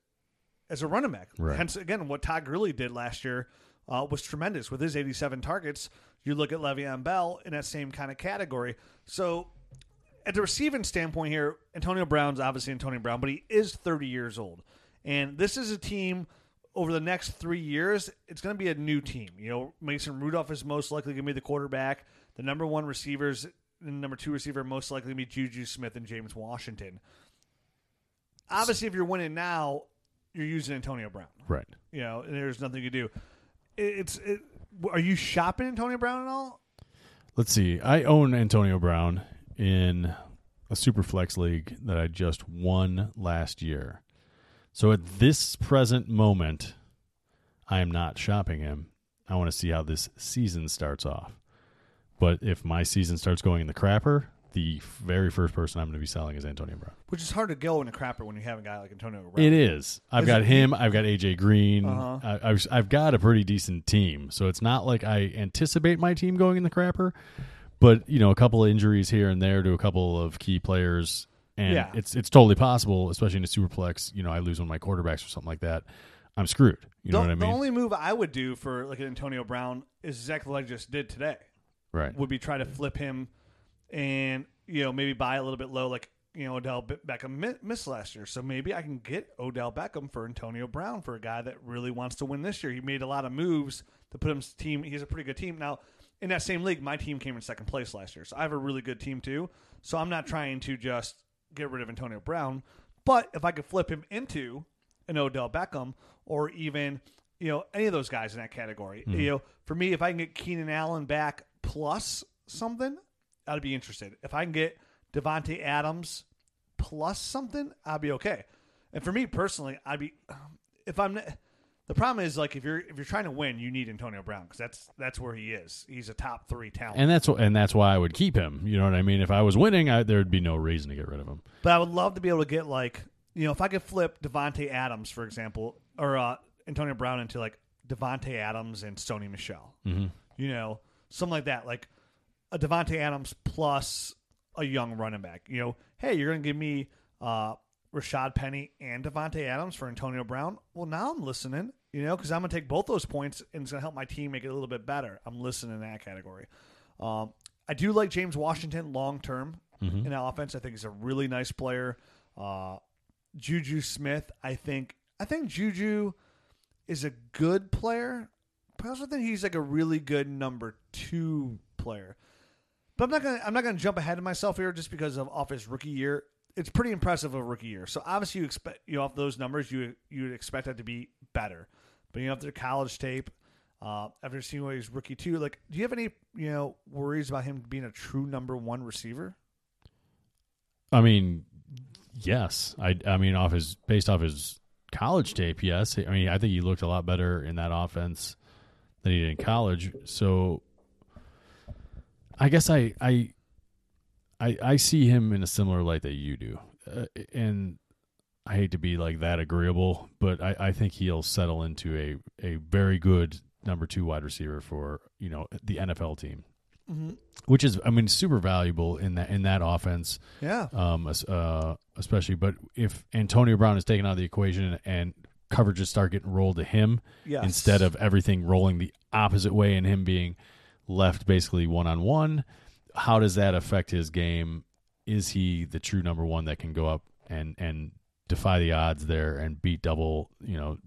S2: as a running back.
S3: Right.
S2: Hence, again, what Todd Gurley did last year uh, was tremendous with his 87 targets. You look at Le'Veon Bell in that same kind of category. So, at the receiving standpoint here, Antonio Brown's obviously Antonio Brown, but he is 30 years old. And this is a team over the next three years, it's going to be a new team. You know, Mason Rudolph is most likely going to be the quarterback. The number one receivers, the number two receiver, most likely to be Juju Smith and James Washington. Obviously, if you're winning now, you're using Antonio Brown.
S3: Right.
S2: You know, and there's nothing you do. It, it's. It, are you shopping Antonio Brown at all?
S3: Let's see. I own Antonio Brown in a super flex league that I just won last year. So at this present moment, I am not shopping him. I want to see how this season starts off. But if my season starts going in the crapper, the very first person I'm going to be selling is Antonio Brown.
S2: Which is hard to go in a crapper when you have a guy like Antonio Brown.
S3: It is. I've
S2: Is
S3: got
S2: it-
S3: him. I've got AJ Green.
S2: Uh-huh.
S3: I, I've I've got a pretty decent team. So it's not like I anticipate my team going in the crapper, but you know, a couple of injuries here and there to a couple of key players, and
S2: Yeah.
S3: it's it's totally possible, especially in a super flex. You know, I lose one of my quarterbacks or something like that. I'm screwed. You know
S2: the,
S3: what I mean?
S2: the only move I would do for like an Antonio Brown is exactly what I just did today.
S3: right.
S2: Would be try to flip him, and you know maybe buy a little bit low, like you know Odell Beckham missed last year. So maybe I can get Odell Beckham for Antonio Brown for a guy that really wants to win this year. He made a lot of moves to put his team. He's a pretty good team now. In that same league, my team came in second place last year, so I have a really good team too. So I'm not trying to just get rid of Antonio Brown, but if I could flip him into an Odell Beckham or even you know any of those guys in that category, mm-hmm. you know, for me, if I can get Keenan Allen back plus something, I'd be interested. If I can get Davante Adams plus something, I'd be okay. And for me personally, I'd be if I'm the problem is like if you're if you're trying to win, you need Antonio Brown because that's that's where he is. He's a top three talent.
S3: and that's and that's why I would keep him. You know what I mean? If I was winning, I, there would be no reason to get rid of him.
S2: But I would love to be able to get like you know if I could flip Davante Adams for example or uh, Antonio Brown into like Davante Adams and Sony Michel.
S3: Mm-hmm.
S2: You know something like that, like a Davante Adams plus a young running back. You know, hey, you're going to give me uh, Rashad Penny and Davante Adams for Antonio Brown. Well, now I'm listening. You know, because I'm going to take both those points and it's going to help my team make it a little bit better. I'm listening in that category. Um, I do like James Washington long term in offense. I think he's a really nice player. Uh, Juju Smith, I think. I think Juju is a good player. But I also think he's like a really good number two player. But I'm not gonna I'm not gonna jump ahead of myself here just because of off his rookie year. It's pretty impressive of rookie year. So obviously you expect you know off those numbers you you would expect that to be better. But you know after college tape, uh, after seeing what he's rookie too, like do you have any you know worries about him being a true number one receiver?
S3: I mean, yes. I I mean, off his based off his college tape, yes. I mean, I think he looked a lot better in that offense than he did in college. So, I guess I I I, I see him in a similar light that you do, uh, and I hate to be like that agreeable, but I, I think he'll settle into a a very good number two wide receiver for you know the NFL team.
S2: Mm-hmm.
S3: Which is, I mean, super valuable in that in that offense
S2: Yeah.
S3: um, uh, especially. But if Antonio Brown is taken out of the equation and coverages start getting rolled to him
S2: Yes.
S3: instead of everything rolling the opposite way and him being left basically one on one, how does that affect his game? Is he the true number one that can go up and and defy the odds there and beat double, you know,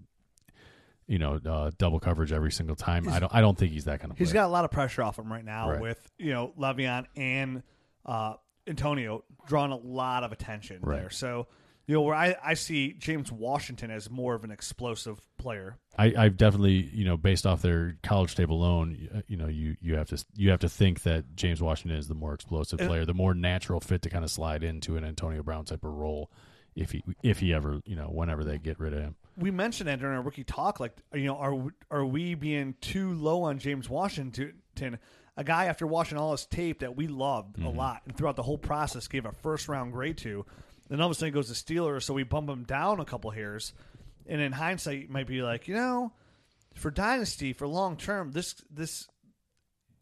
S3: you know, uh, double coverage every single time? I don't. I don't think he's that kind of.
S2: He's
S3: player.
S2: got a lot of pressure off him right now
S3: Right.
S2: with you know Le'Veon and uh, Antonio drawing a lot of attention
S3: Right.
S2: there. So you know where I, I see James Washington as more of an explosive player.
S3: I, I've definitely, you know, based off their college tape alone, you, uh, you know, you you have to you have to think that James Washington is the more explosive player, the more natural fit to kind of slide into an Antonio Brown type of role if he if he ever you know whenever they get rid of him.
S2: we mentioned that during our rookie talk. Like, you know, are are we being too low on James Washington? A guy after watching all his tape that we loved a mm-hmm. lot and throughout the whole process gave a first round grade to. Then all of a sudden he goes to Steelers, so we bump him down a couple hairs. And in hindsight, you might be like, you know, for dynasty, for long term, this this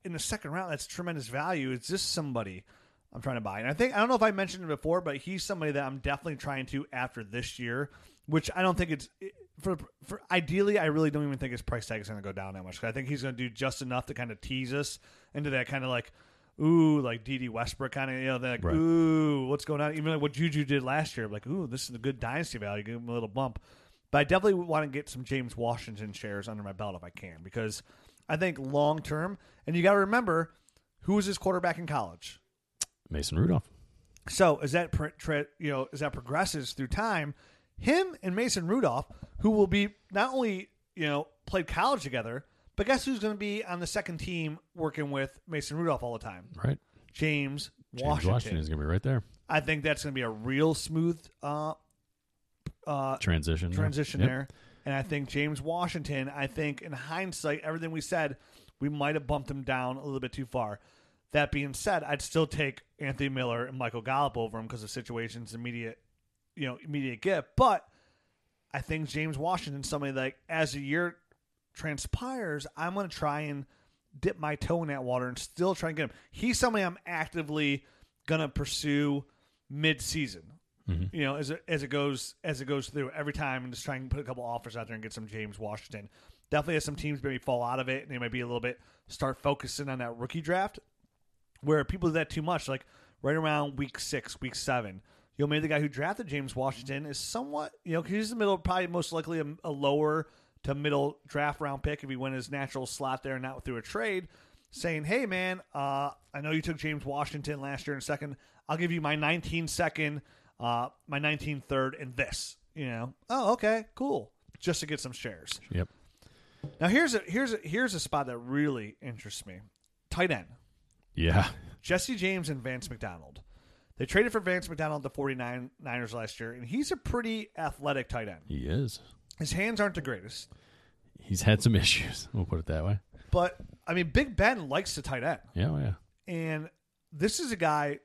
S2: in the second round, that's tremendous value. It's just somebody I'm trying to buy. And I think I don't know if I mentioned it before, but he's somebody that I'm definitely trying to after this year, which I don't think it's for for ideally I really don't even think his price tag is going to go down that much. I think he's going to do just enough to kind of tease us into that kind of like ooh, like Dede Westbrook kind of, you know, they're like,
S3: Right.
S2: ooh, what's going on? Even like what Juju did last year, like, ooh, this is a good dynasty value. Give him a little bump. But I definitely want to get some James Washington shares under my belt if I can, because I think long term, and you got to remember who was his quarterback in college.
S3: Mason Rudolph.
S2: So as that you know as that progresses through time, him and Mason Rudolph, who will be not only you know played college together, but guess who's going to be on the second team working with Mason Rudolph all the time?
S3: Right.
S2: James,
S3: James
S2: Washington.
S3: Washington is going to be right there.
S2: I think that's going to be a real smooth uh, uh,
S3: Transition. there.
S2: transition
S3: Yep.
S2: there. And I think James Washington, I think in hindsight, everything we said, we might have bumped him down a little bit too far. That being said, I'd still take Anthony Miller and Michael Gallup over him because the situations immediate, you know, immediate get. But I think James Washington, somebody like as the year transpires, I'm going to try and dip my toe in that water and still try and get him. He's somebody I'm actively going to pursue mid-season. Mm-hmm. You know, as it, as it goes as it goes through every time, and just trying to put a couple offers out there and get some James Washington. Definitely, as some teams maybe fall out of it, and they might be a little bit start focusing on that rookie draft where people do that too much, like right around week six, week seven. You know, maybe the guy who drafted James Washington is somewhat, you know, 'cause he's in the middle, probably most likely a, a lower to middle draft round pick if he went his natural slot there and not through a trade. Saying, hey, man, uh, I know you took James Washington last year in second. I'll give you my 19 second, uh, my 19 third, and this. You know, oh, okay, cool. Just to get some shares.
S3: Yep.
S2: Now here's a here's a here's a spot that really interests me. Tight end.
S3: Yeah.
S2: Jesse James and Vance McDonald. They traded for Vance McDonald, the 49ers last year, and he's a pretty athletic tight end.
S3: He is.
S2: His hands aren't the greatest,
S3: He's had some issues. We'll put it that way.
S2: but I mean, Big Ben likes the tight end,
S3: Yeah. oh, yeah.
S2: and this is a guy,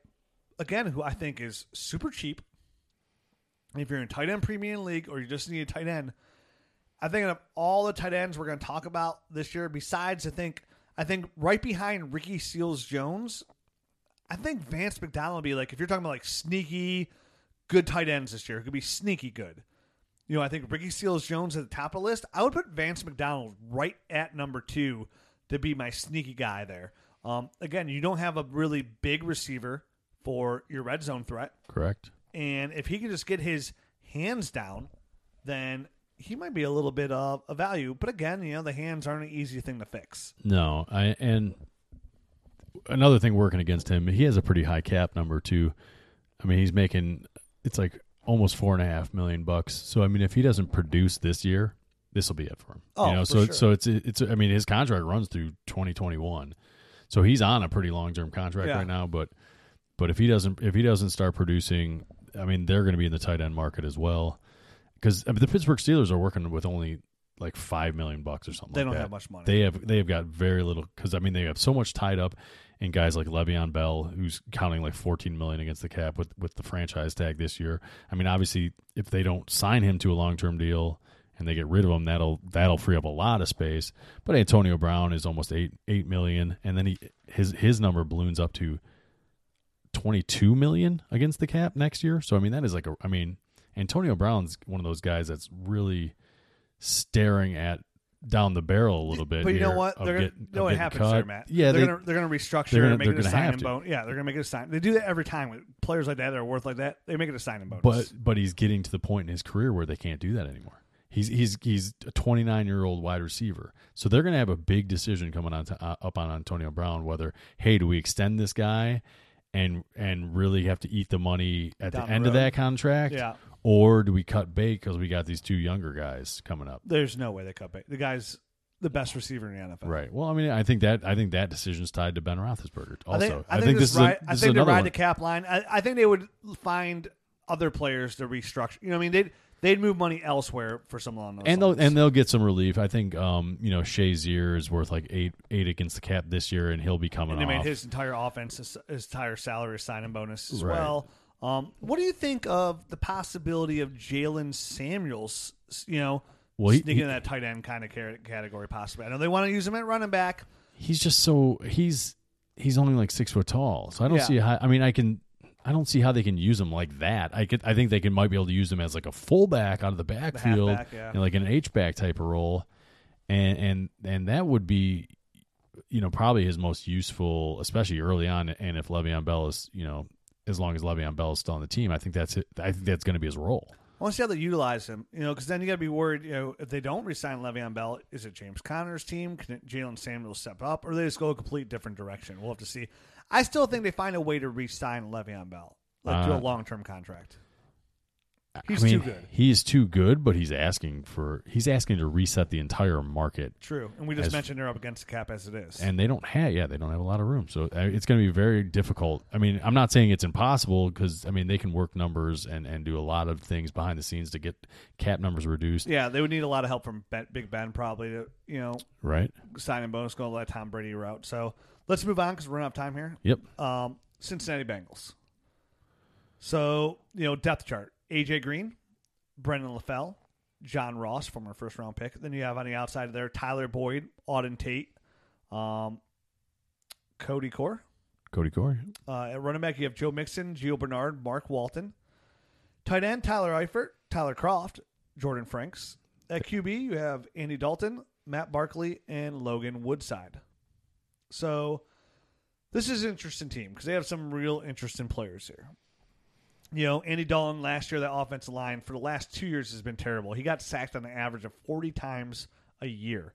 S2: again, who I think is super cheap. And if you're in tight end premium league or you just need a tight end, I think of all the tight ends we're going to talk about this year, besides I think I think right behind Ricky Seals Jones, I think Vance McDonald will be like if you're talking about like sneaky good tight ends this year, it could be sneaky good. You know, I think Ricky Seals Jones at the top of the list. I would put Vance McDonald right at number two to be my sneaky guy there. Um, again, you don't have a really big receiver for your red zone threat.
S3: Correct.
S2: And if he can just get his hands down, then he might be a little bit of a value. But again, you know, the hands aren't an easy thing to fix.
S3: No, I and another thing working against him, he has a pretty high cap number too. I mean, he's making it's like almost four and a half million bucks. So I mean, if he doesn't produce this year, this will be it for him.
S2: Oh,
S3: you know, so
S2: sure.
S3: so it's it's. I mean, his contract runs through twenty twenty one, so he's on a pretty long term contract
S2: Yeah.
S3: right now. But but if he doesn't if he doesn't start producing, I mean, they're going to be in the tight end market as well. Because I mean, the Pittsburgh Steelers are working with only like five million bucks or something.
S2: They
S3: like
S2: don't
S3: that.
S2: have much money.
S3: They have they have got very little because I mean they have so much tied up in guys like Le'Veon Bell, who's counting like fourteen million against the cap with with the franchise tag this year. I mean, obviously, if they don't sign him to a long term deal and they get rid of him, that'll that'll free up a lot of space. But Antonio Brown is almost eight eight million, and then he his his number balloons up to twenty two million against the cap next year. So I mean, that is like a I mean, Antonio Brown's one of those guys that's really staring at down the barrel a little bit.
S2: But you know what? They're gonna,
S3: get-
S2: you know what happens
S3: cut.
S2: there, Matt.
S3: Yeah,
S2: they're
S3: they,
S2: gonna they're gonna restructure
S3: they're gonna-
S2: and make
S3: they're
S2: it a sign and
S3: to.
S2: Yeah, they're gonna make it a sign. They do that every time with players like that that are worth like that. They make it a sign and bonus.
S3: but but he's getting to the point in his career where they can't do that anymore. He's he's he's a 29 year old wide receiver, so they're going to have a big decision coming on to, uh, up on Antonio Brown. Whether hey, do we extend this guy and and really have to eat the money at
S2: Down
S3: the
S2: the
S3: end of that contract,
S2: yeah,
S3: or do we cut bait because we got these two younger guys coming up?
S2: there's no way they cut bait. The guy's the best receiver in the NFL.
S3: Right. Well, I mean, I think that I think that decision's tied to Ben Roethlisberger. Also,
S2: I think, I think,
S3: this
S2: this
S3: is a-
S2: ride, I
S3: this is
S2: think they ride
S3: one.
S2: the cap line. I, I think they would find other players to restructure. You know, what I mean, they'd they'd move money elsewhere for some along those
S3: and they'll and they'll get some relief. I think um, you know Shazier is worth like eight eight against the cap this year, and he'll be coming
S2: and they
S3: off.
S2: made his entire offense, his, his entire salary signing bonus as
S3: Right.
S2: well. Um, what do you think of the possibility of Jaylen Samuels? You know,
S3: Well, he-
S2: sneaking
S3: he-
S2: in that tight end kind of category, possibly. I know they want to use him at running back.
S3: he's just so he's he's only like six foot tall, so I don't
S2: Yeah.
S3: see how. I mean, I can. I don't see how they can use him like that. I could. I think they can might be able to use him as like a fullback out of the backfield,
S2: halfback, yeah.
S3: know, like an H back type of role, and and and that would be, you know, probably his most useful, especially early on. And if Le'Veon Bell is, you know, as long as Le'Veon Bell is still on the team, I think that's it. I think that's going to be his role.
S2: I want to see how they utilize him, you know, because then you got to be worried, you know, if they don't resign Le'Veon Bell, is it James Conner's team? Can Jaylen Samuels step up, or they just go a complete different direction? We'll have to see. I still think they find a way to resign Le'Veon Bell, like to a
S3: Uh,
S2: long-term contract. He's
S3: I mean,
S2: too good.
S3: He's too good, but he's asking for he's asking to reset the entire market
S2: True, and we just
S3: As-
S2: mentioned they're up against the cap as it is.
S3: and they don't have yeah they don't have a lot of room so uh, it's going to be very difficult i mean i'm not saying it's impossible because i mean they can work numbers and and do a lot of things behind the scenes to get cap numbers reduced
S2: yeah, they would need a lot of help from ben, Big Ben probably to you know
S3: right
S2: signing bonus go that Tom Brady route. So let's move on because we're running out of time here.
S3: yep
S2: um, Cincinnati Bengals. So, you know, depth chart AJ Green, Brandon LaFell, John Ross, former first round pick. Then you have on the outside there Tyler Boyd, Auden Tate, um, Cody Core.
S3: cody Core.
S2: Uh, at running back, you have Joe Mixon, Gio Bernard, Mark Walton. Tight end, Tyler Eifert, Tyler Kroft, Jordan Franks. At QB, you have Andy Dalton, Matt Barkley, and Logan Woodside. So this is an interesting team because they have some real interesting players here. You know, Andy Dalton last year, that offensive line for the last two years has been terrible. He got sacked on an average of 40 times a year.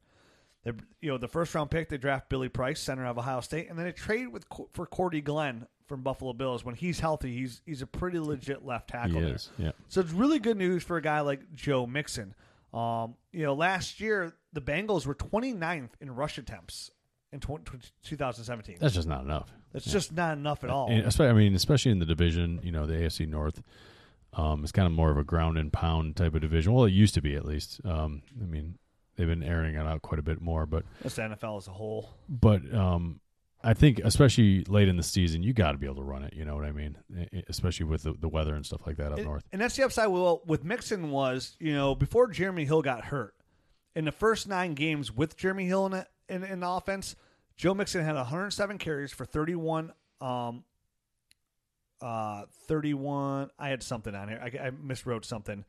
S2: They, you know, the first round pick, they draft Billy Price, center of Ohio State, and then they trade with for Cordy Glenn from Buffalo Bills. When he's healthy, he's he's a pretty legit left tackle.
S3: he
S2: there.
S3: is yeah
S2: So it's really good news for a guy like Joe Mixon. Um, you know, last year the Bengals were 29th in rush attempts in 20, 2017.
S3: that's just not enough
S2: That's just not enough at all.
S3: and especially, I mean, especially in the division, you know, the AFC North, um, it's kind of more of a ground and pound type of division. Well, it used to be at least. Um, I mean, they've been airing it out quite a bit more, but
S2: That's the NFL as a whole.
S3: but um, I think especially late in the season, you got to be able to run it. You know what I mean? Especially with the, the weather and stuff like that up
S2: And,
S3: north.
S2: and that's the upside. Well, with Mixon was you know before Jeremy Hill got hurt in the first nine games with Jeremy Hill in, the- in, in the offense, Joe Mixon had 107 carries for 31. Um, uh, 31. I had something on here. I, I miswrote something.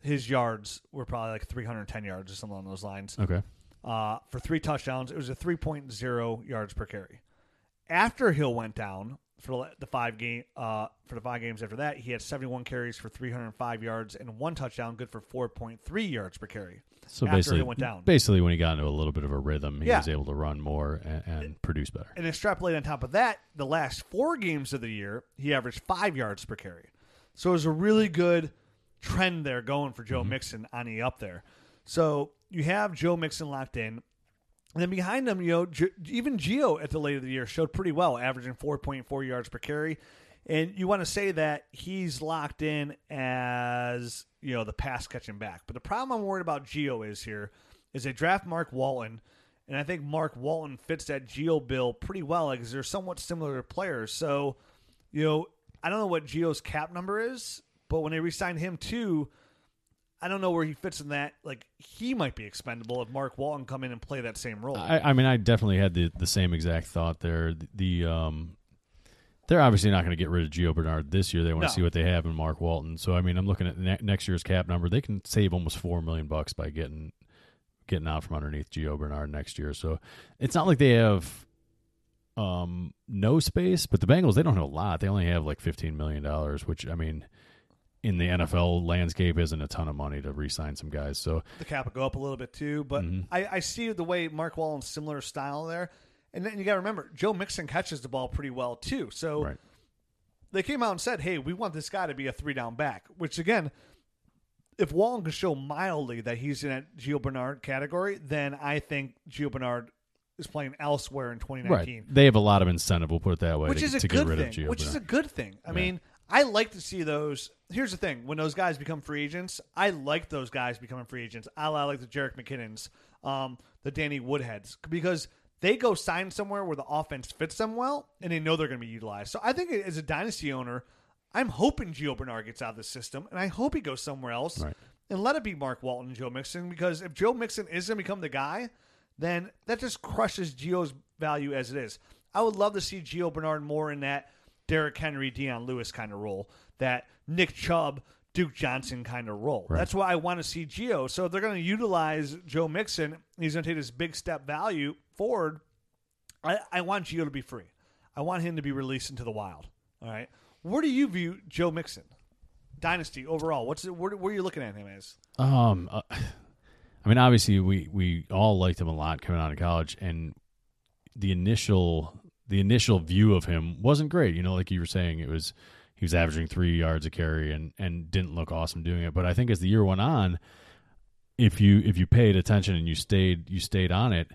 S2: His yards were probably like 310 yards or something along those lines.
S3: Okay.
S2: uh, for three touchdowns. It was a 3.0 yards per carry. After Hill went down for the five game uh, for the five games after that, he had 71 carries for 305 yards and one touchdown, good for 4.3 yards per carry.
S3: So
S2: After
S3: basically,
S2: went down.
S3: basically, when he got into a little bit of a rhythm, he
S2: Yeah.
S3: was able to run more and, and produce better.
S2: And extrapolate on top of that, the last four games of the year, he averaged five yards per carry. So it was a really good trend there going for Joe Mixon on the up there. So you have Joe Mixon locked in. And then behind him, you know, even Gio at the late of the year showed pretty well, averaging 4.4 yards per carry. And you want to say that he's locked in as, you know, the pass catching back. But the problem I'm worried about Gio is here is they draft Mark Walton. And I think Mark Walton fits that Gio bill pretty well because they're somewhat similar players. So, you know, I don't know what Gio's cap number is, but when they re-signed him too, I don't know where he fits in that. Like he might be expendable if Mark Walton come in and play that same role.
S3: I, I mean, I definitely had the, the same exact thought there. The, the um, they're obviously not going to get rid of Gio Bernard this year. They want to
S2: No.
S3: see what they have in Mark Walton. So I mean, I'm looking at ne- next year's cap number. They can save almost four million bucks by getting getting out from underneath Gio Bernard next year. So it's not like they have um no space, but the Bengals they don't have a lot. They only have like 15 million dollars, which I mean. In the NFL landscape, isn't a ton of money to re-sign some guys. So
S2: the cap will go up a little bit too, but
S3: Mhm.
S2: I, I see the way Mark Walton's similar style there. And then you got to remember, Joe Mixon catches the ball pretty well too. So
S3: right,
S2: they came out and said, "Hey, we want this guy to be a three down back." Which again, if Walton can show mildly that he's in that Gio Bernard category, then I think Gio Bernard is playing elsewhere in 2019.
S3: right. They have a lot of incentive. We'll put it that way.
S2: which
S3: to,
S2: is a
S3: to
S2: good
S3: get rid
S2: thing.
S3: of Gio
S2: which is a good thing. I
S3: Yeah.
S2: mean, I like to see those. Here's the thing: when those guys become free agents, I like those guys becoming free agents. I like the Jerick McKinnons, um, the Danny Woodheads, because they go sign somewhere where the offense fits them well, and they know they're going to be utilized. So I think as a dynasty owner, I'm hoping Gio Bernard gets out of the system, and I hope he goes somewhere else,
S3: Right.
S2: and let it be Mark Walton and Joe Mixon. Because if Joe Mixon is going to become the guy, then that just crushes Gio's value as it is. I would love to see Gio Bernard more in that Derrick Henry, Dion Lewis kind of role, that Nick Chubb, Duke Johnson kind of role.
S3: Right.
S2: That's why I want to see Gio. So if they're going to utilize Joe Mixon, he's going to take this big step value forward. I, I want Gio to be free. I want him to be released into the wild. All right. Where do you view Joe Mixon? Dynasty overall. What's it, where, where are you looking at him as?
S3: Um, uh, I mean, obviously, we we all liked him a lot coming out of college, and the initial the initial view of him wasn't great. You know, like you were saying, it was he was averaging three yards a carry and and didn't look awesome doing it. But I think as the year went on, if you if you paid attention and you stayed you stayed on it,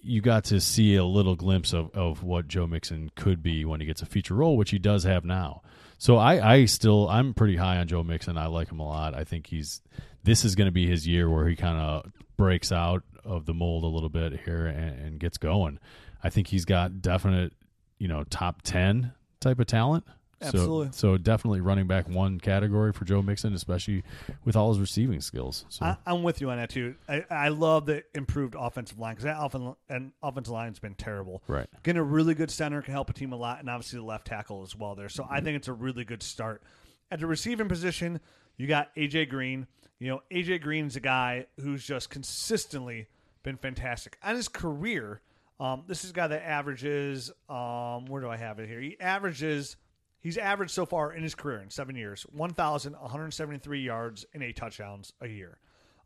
S3: you got to see a little glimpse of, of what Joe Mixon could be when he gets a feature role, which he does have now. So I, I still I'm pretty high on Joe Mixon. I like him a lot. I think he's this is going to be his year where he kind of breaks out of the mold a little bit here and, and gets going. I think he's got definite, you know, top ten type of talent.
S2: Absolutely.
S3: So, so definitely running back one category for Joe Mixon, especially with all his receiving skills. So
S2: I, I'm with you on that too. I, I love the improved offensive line because that offen, and offensive line's been terrible.
S3: right.
S2: Getting a really good center can help a team a lot, and obviously the left tackle as well there. So I mm-hmm. think it's a really good start. At the receiving position, you got AJ Green. You know, AJ Green's a guy who's just consistently been fantastic. On his career, um, this is a guy that averages, um, where do I have it here? He averages, he's averaged so far in his career in seven years, 1,173 yards and eight touchdowns a year.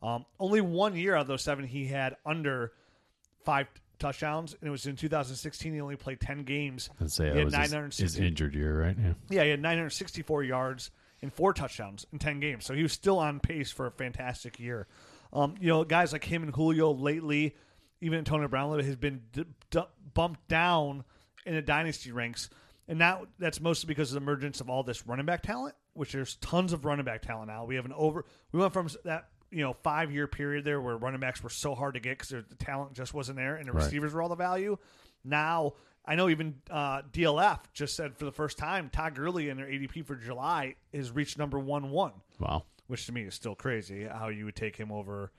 S2: Um, only one year out of those seven, he had under five touchdowns, and it was in 2016. He only played 10 games.
S3: I'd say
S2: he
S3: that
S2: had
S3: was his, his injured year, right? Yeah.
S2: yeah, he had 964 yards and four touchdowns in 10 games. So he was still on pace for a fantastic year. Um, you know, guys like him and Julio lately, even Antonio Brown has been d- d- bumped down in the dynasty ranks. And now that's mostly because of the emergence of all this running back talent, which there's tons of running back talent now. We have an over, we went from that, you know, five year period there where running backs were so hard to get because the talent just wasn't there and the
S3: Right.
S2: receivers were all the value. Now, I know even uh, DLF just said for the first time, Todd Gurley in their ADP for July has reached number one one,
S3: Wow.
S2: which to me is still crazy. How you would take him over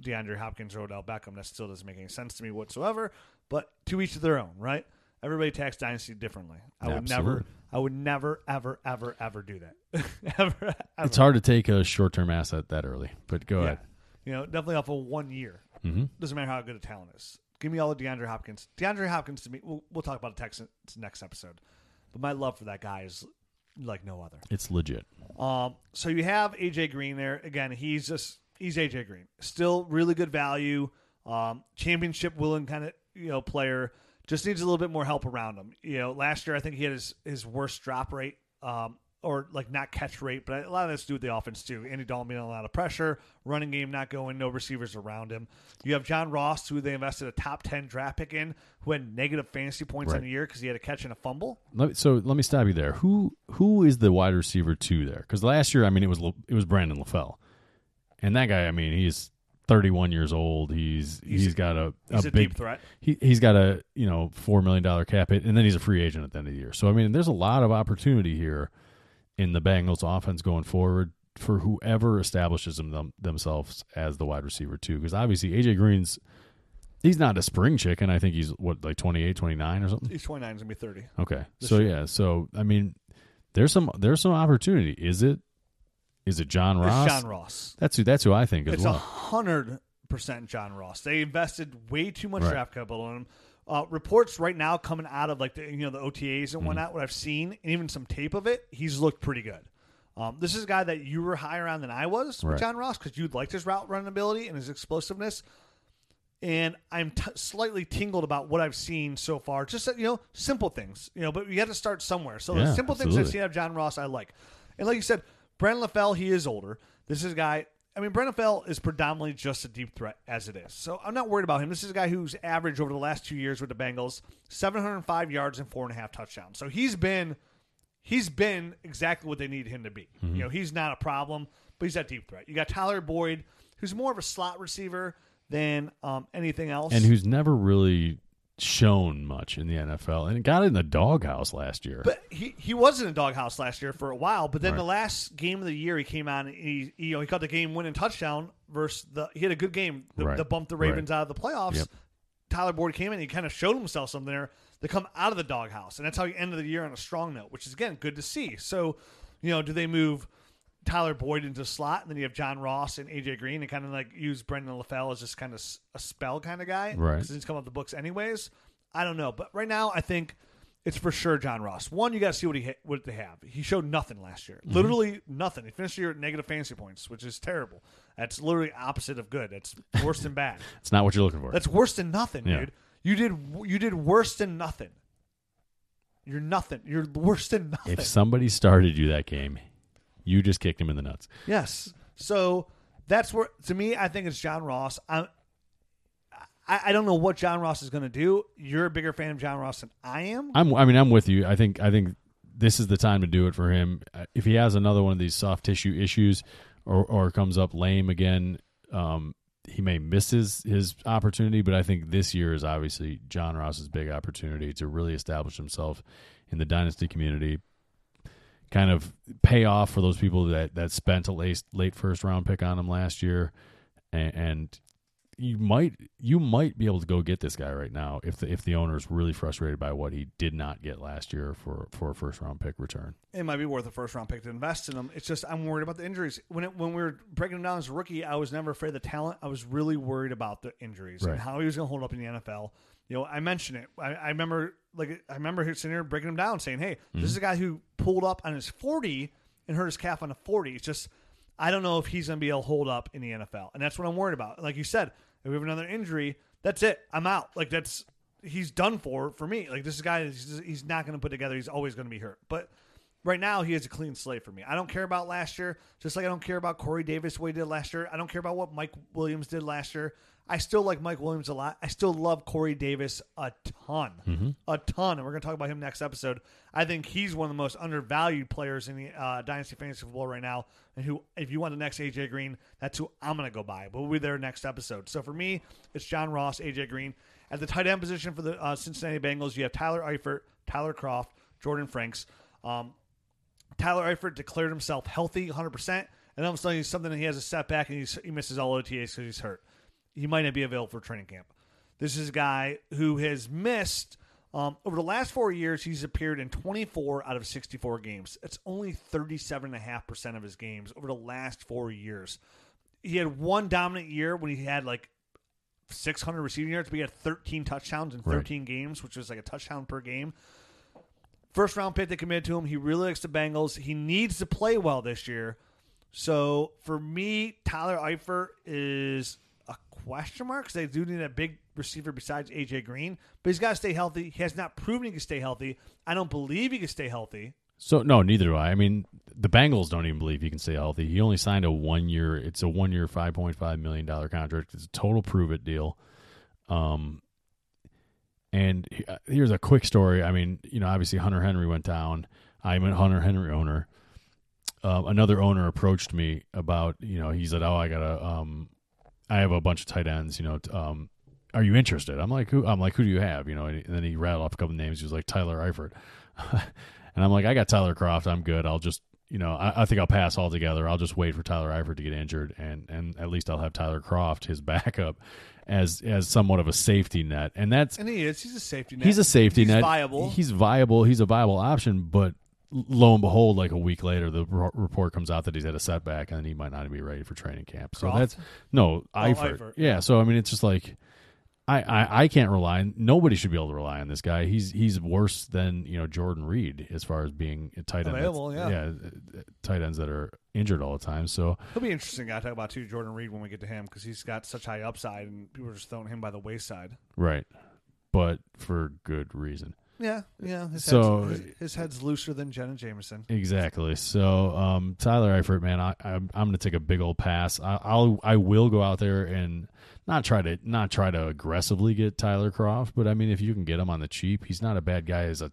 S2: DeAndre Hopkins or Odell Beckham? That still doesn't make any sense to me whatsoever. But to each of their own, right? Everybody attacks dynasty differently. I would never, I would never, ever, ever, ever do that. ever, ever.
S3: It's hard to take a short term asset that early, but go ahead.
S2: You know, definitely off of one year.
S3: Mm-hmm.
S2: Doesn't matter how good a talent is. Give me all the DeAndre Hopkins. DeAndre Hopkins to me, we'll, we'll talk about the Texans next episode. But my love for that guy is like no other.
S3: It's legit.
S2: Um, so you have AJ Green there again. He's just he's AJ Green, still really good value. Um, championship willing kind of you know player. Just needs a little bit more help around him. You know, last year I think he had his his worst drop rate. Um, or like not catch rate, but a lot of that's due to the offense too. Andy Dalton being a lot of pressure, running game not going, no receivers around him. You have John Ross, who they invested a top ten draft pick in, who had negative fantasy points
S3: Right.
S2: the year because he had a catch and a fumble.
S3: Let me, so let me stop you there. Who who is the wide receiver two there? Because last year, I mean, it was it was Brandon LaFell, and that guy, I mean, he's 31 years old. He's
S2: He's-
S3: he's got a,
S2: He's a,
S3: big
S2: deep threat.
S3: he he's got a you know four million dollar cap hit, and then he's a free agent at the end of the year. So I mean, there's a lot of opportunity here in the Bengals offense going forward for whoever establishes them, them themselves as the wide receiver too. Because obviously AJ Green's he's not a spring chicken. I think he's what like 28, 29 or something.
S2: He's 29, he's gonna be 30.
S3: Okay, so
S2: year.
S3: yeah, so I mean, there's some there's some opportunity. Is it is it John Ross?
S2: It's John Ross.
S3: That's who that's who I think as
S2: It's a
S3: well.
S2: hundred percent John Ross. They invested way too much
S3: Right.
S2: draft capital in him. Uh, reports right now coming out of like the you know the OTAs
S3: Mm-hmm.
S2: and whatnot. What I've seen and even some tape of it, he's looked pretty good. Um, this is a guy that you were higher on than I was with
S3: Right.
S2: John Ross because you liked his route running ability and his explosiveness. And I'm t- slightly tingled about what I've seen so far. Just you know, simple things, you know. But you got to start somewhere. So the
S3: Yeah,
S2: simple things I've seen of John Ross, I like. And like you said, Brandon LaFell, he is older. This is a guy. I mean, Brandon LaFell is predominantly just a deep threat as it is. So I'm not worried about him. This is a guy who's averaged over the last two years with the Bengals 705 yards and four and a half touchdowns. So he's been he's been exactly what they need him to be.
S3: Mm-hmm.
S2: You know, he's not a problem, but he's that deep threat. You got Tyler Boyd, who's more of a slot receiver than um, anything else.
S3: and who's never really shown much in the NFL, and got in the doghouse last year.
S2: But he, he was in a doghouse last year for a while. But then
S3: Right.
S2: the last game of the year, he came on. And he you know he caught the game winning touchdown versus the. He had a good game that
S3: Right.
S2: bumped the
S3: Right.
S2: Ravens out of the playoffs.
S3: Yep.
S2: Tyler Boyd came in. and He kind of showed himself something there to come out of the doghouse, and that's how he ended the year on a strong note, which is again good to see. So, you know, do they move? Tyler Boyd into slot, and then you have John Ross and AJ Green, and kind of like use Brandon LaFell as just kind of a spell kind of guy,
S3: Right.
S2: Because he's come off the books anyways. I don't know, but right now I think it's for sure John Ross. One, you got to see what he ha- what they have. He showed nothing last year,
S3: Mm-hmm.
S2: literally nothing. He finished the year at negative fantasy points, which is terrible. That's literally opposite of good. That's worse than bad.
S3: it's not what you're looking for.
S2: That's worse than nothing,
S3: Yeah.
S2: dude. You did you did worse than nothing. You're nothing. You're worse than nothing.
S3: if somebody started you that game, you just kicked him in the nuts.
S2: Yes. So that's where to me, I think it's John Ross. I I, I don't know what John Ross is going to do. You're a bigger fan of John Ross than I am.
S3: I'm. I mean, I'm with you. I think. I think this is the time to do it for him. Uh, If he has another one of these soft tissue issues, or or comes up lame again, um, he may miss his his opportunity. But I think this year is obviously John Ross's big opportunity to really establish himself in the dynasty community. Kind of pay off for those people that that spent a late late first round pick on him last year, and, and you might you might be able to go get this guy right now if the if the owner is really frustrated by what he did not get last year for for a first round pick return.
S2: It might be worth a first round pick to invest in him. It's just I'm worried about the injuries. When it, when we were breaking him down as a rookie, I was never afraid of the talent. I was really worried about the injuries
S3: Right.
S2: and how he was going to hold up in the NFL. You know, I mentioned it. I, I remember like I remember sitting here breaking him down, saying, "Hey, this is mm-hmm. a guy who pulled up on his 40 and hurt his calf on a 40." It's just I don't know if he's going to be able to hold up in the NFL, and that's what I'm worried about. Like you said, if we have another injury, that's it. I'm out. Like that's he's done for for me. Like this guy, is he's not going to put together. He's always going to be hurt. But right now, he has a clean slate for me. I don't care about last year, just like I don't care about Corey Davis what he did last year. I don't care about what Mike Williams did last year. I still like Mike Williams a lot. I still love Corey Davis a ton, a ton, and we're going to talk about him next episode. I think he's one of the most undervalued players in the uh, dynasty fantasy football right now, and who, if you want the next AJ Green, that's who I'm going to go by. But we'll be there next episode. So for me, it's John Ross, AJ Green at the tight end position for the uh, Cincinnati Bengals. You have Tyler Eifert, Tyler Kroft, Jordan Franks. Um, Tyler Eifert declared himself healthy 100%, and then all of a sudden he's something he has a setback and he's, he misses all OTAs because he's hurt. He might not be available for training camp. This is a guy who has missed um, over the last four years. He's appeared in 24 out of 64 games. It's only 37.5% of his games over the last four years. He had one dominant year when he had like 600 receiving yards, but he had 13 touchdowns in
S3: Right.
S2: 13 games, which was like a touchdown per game. First round pick they committed to him. He really likes the Bengals. He needs to play well this year. So for me, Tyler Eifert is a question mark because they do need a big receiver besides AJ Green, but he's got to stay healthy. He has not proven he can stay healthy. I don't believe he can stay healthy.
S3: So no, neither do I. I mean, the Bengals don't even believe he can stay healthy. He only signed a one year. It's a one year, five point five million dollar contract. It's a total prove it deal. Um, and uh, here's a quick story. I mean, you know, obviously Hunter Henry went down. I'm a Hunter Henry owner. Um, another owner approached me about, you know, he said, "Oh, I gotta, um, I have a bunch of tight ends. You know, um, are you interested?" I'm like, "Who?" I'm like, "Who do you have?" You know, and then he rattled off a couple names. He was like, "Tyler Eifert," and I'm like, "I got Tyler Kroft. I'm good. I'll just." You know, I, I think I'll pass altogether. I'll just wait for Tyler Eifert to get injured, and, and at least I'll have Tyler Kroft, his backup, as as somewhat of a safety net. And that's
S2: And he is. He's a safety net.
S3: He's a safety
S2: He's
S3: net.
S2: viable.
S3: He's viable. He's a viable option. But lo and behold, like a week later, the r- report comes out that he's had a setback and he might not be ready for training camp. So
S2: Kroft?
S3: that's no oh, Eifert.
S2: Eifert.
S3: Yeah. So I mean, it's just like I, I I can't rely. Nobody should be able to rely on this guy. He's he's worse than you know Jordan Reed as far as being a tight end.
S2: Available, yeah.
S3: yeah, tight ends that are injured all the time. So
S2: He'll be interesting guy to talk about too, Jordan Reed, when we get to him because he's got such high upside and people are just throwing him by the wayside.
S3: right, but for good reason.
S2: Yeah, yeah. His,
S3: So-
S2: head's, his, his head's looser than Jenna Jameson.
S3: Exactly. So, um, Tyler Eifert, man, I, I'm I'm going to take a big old pass. I, I'll I will go out there and not try to not try to aggressively get Tyler Kroft, but I mean, if you can get him on the cheap, he's not a bad guy as a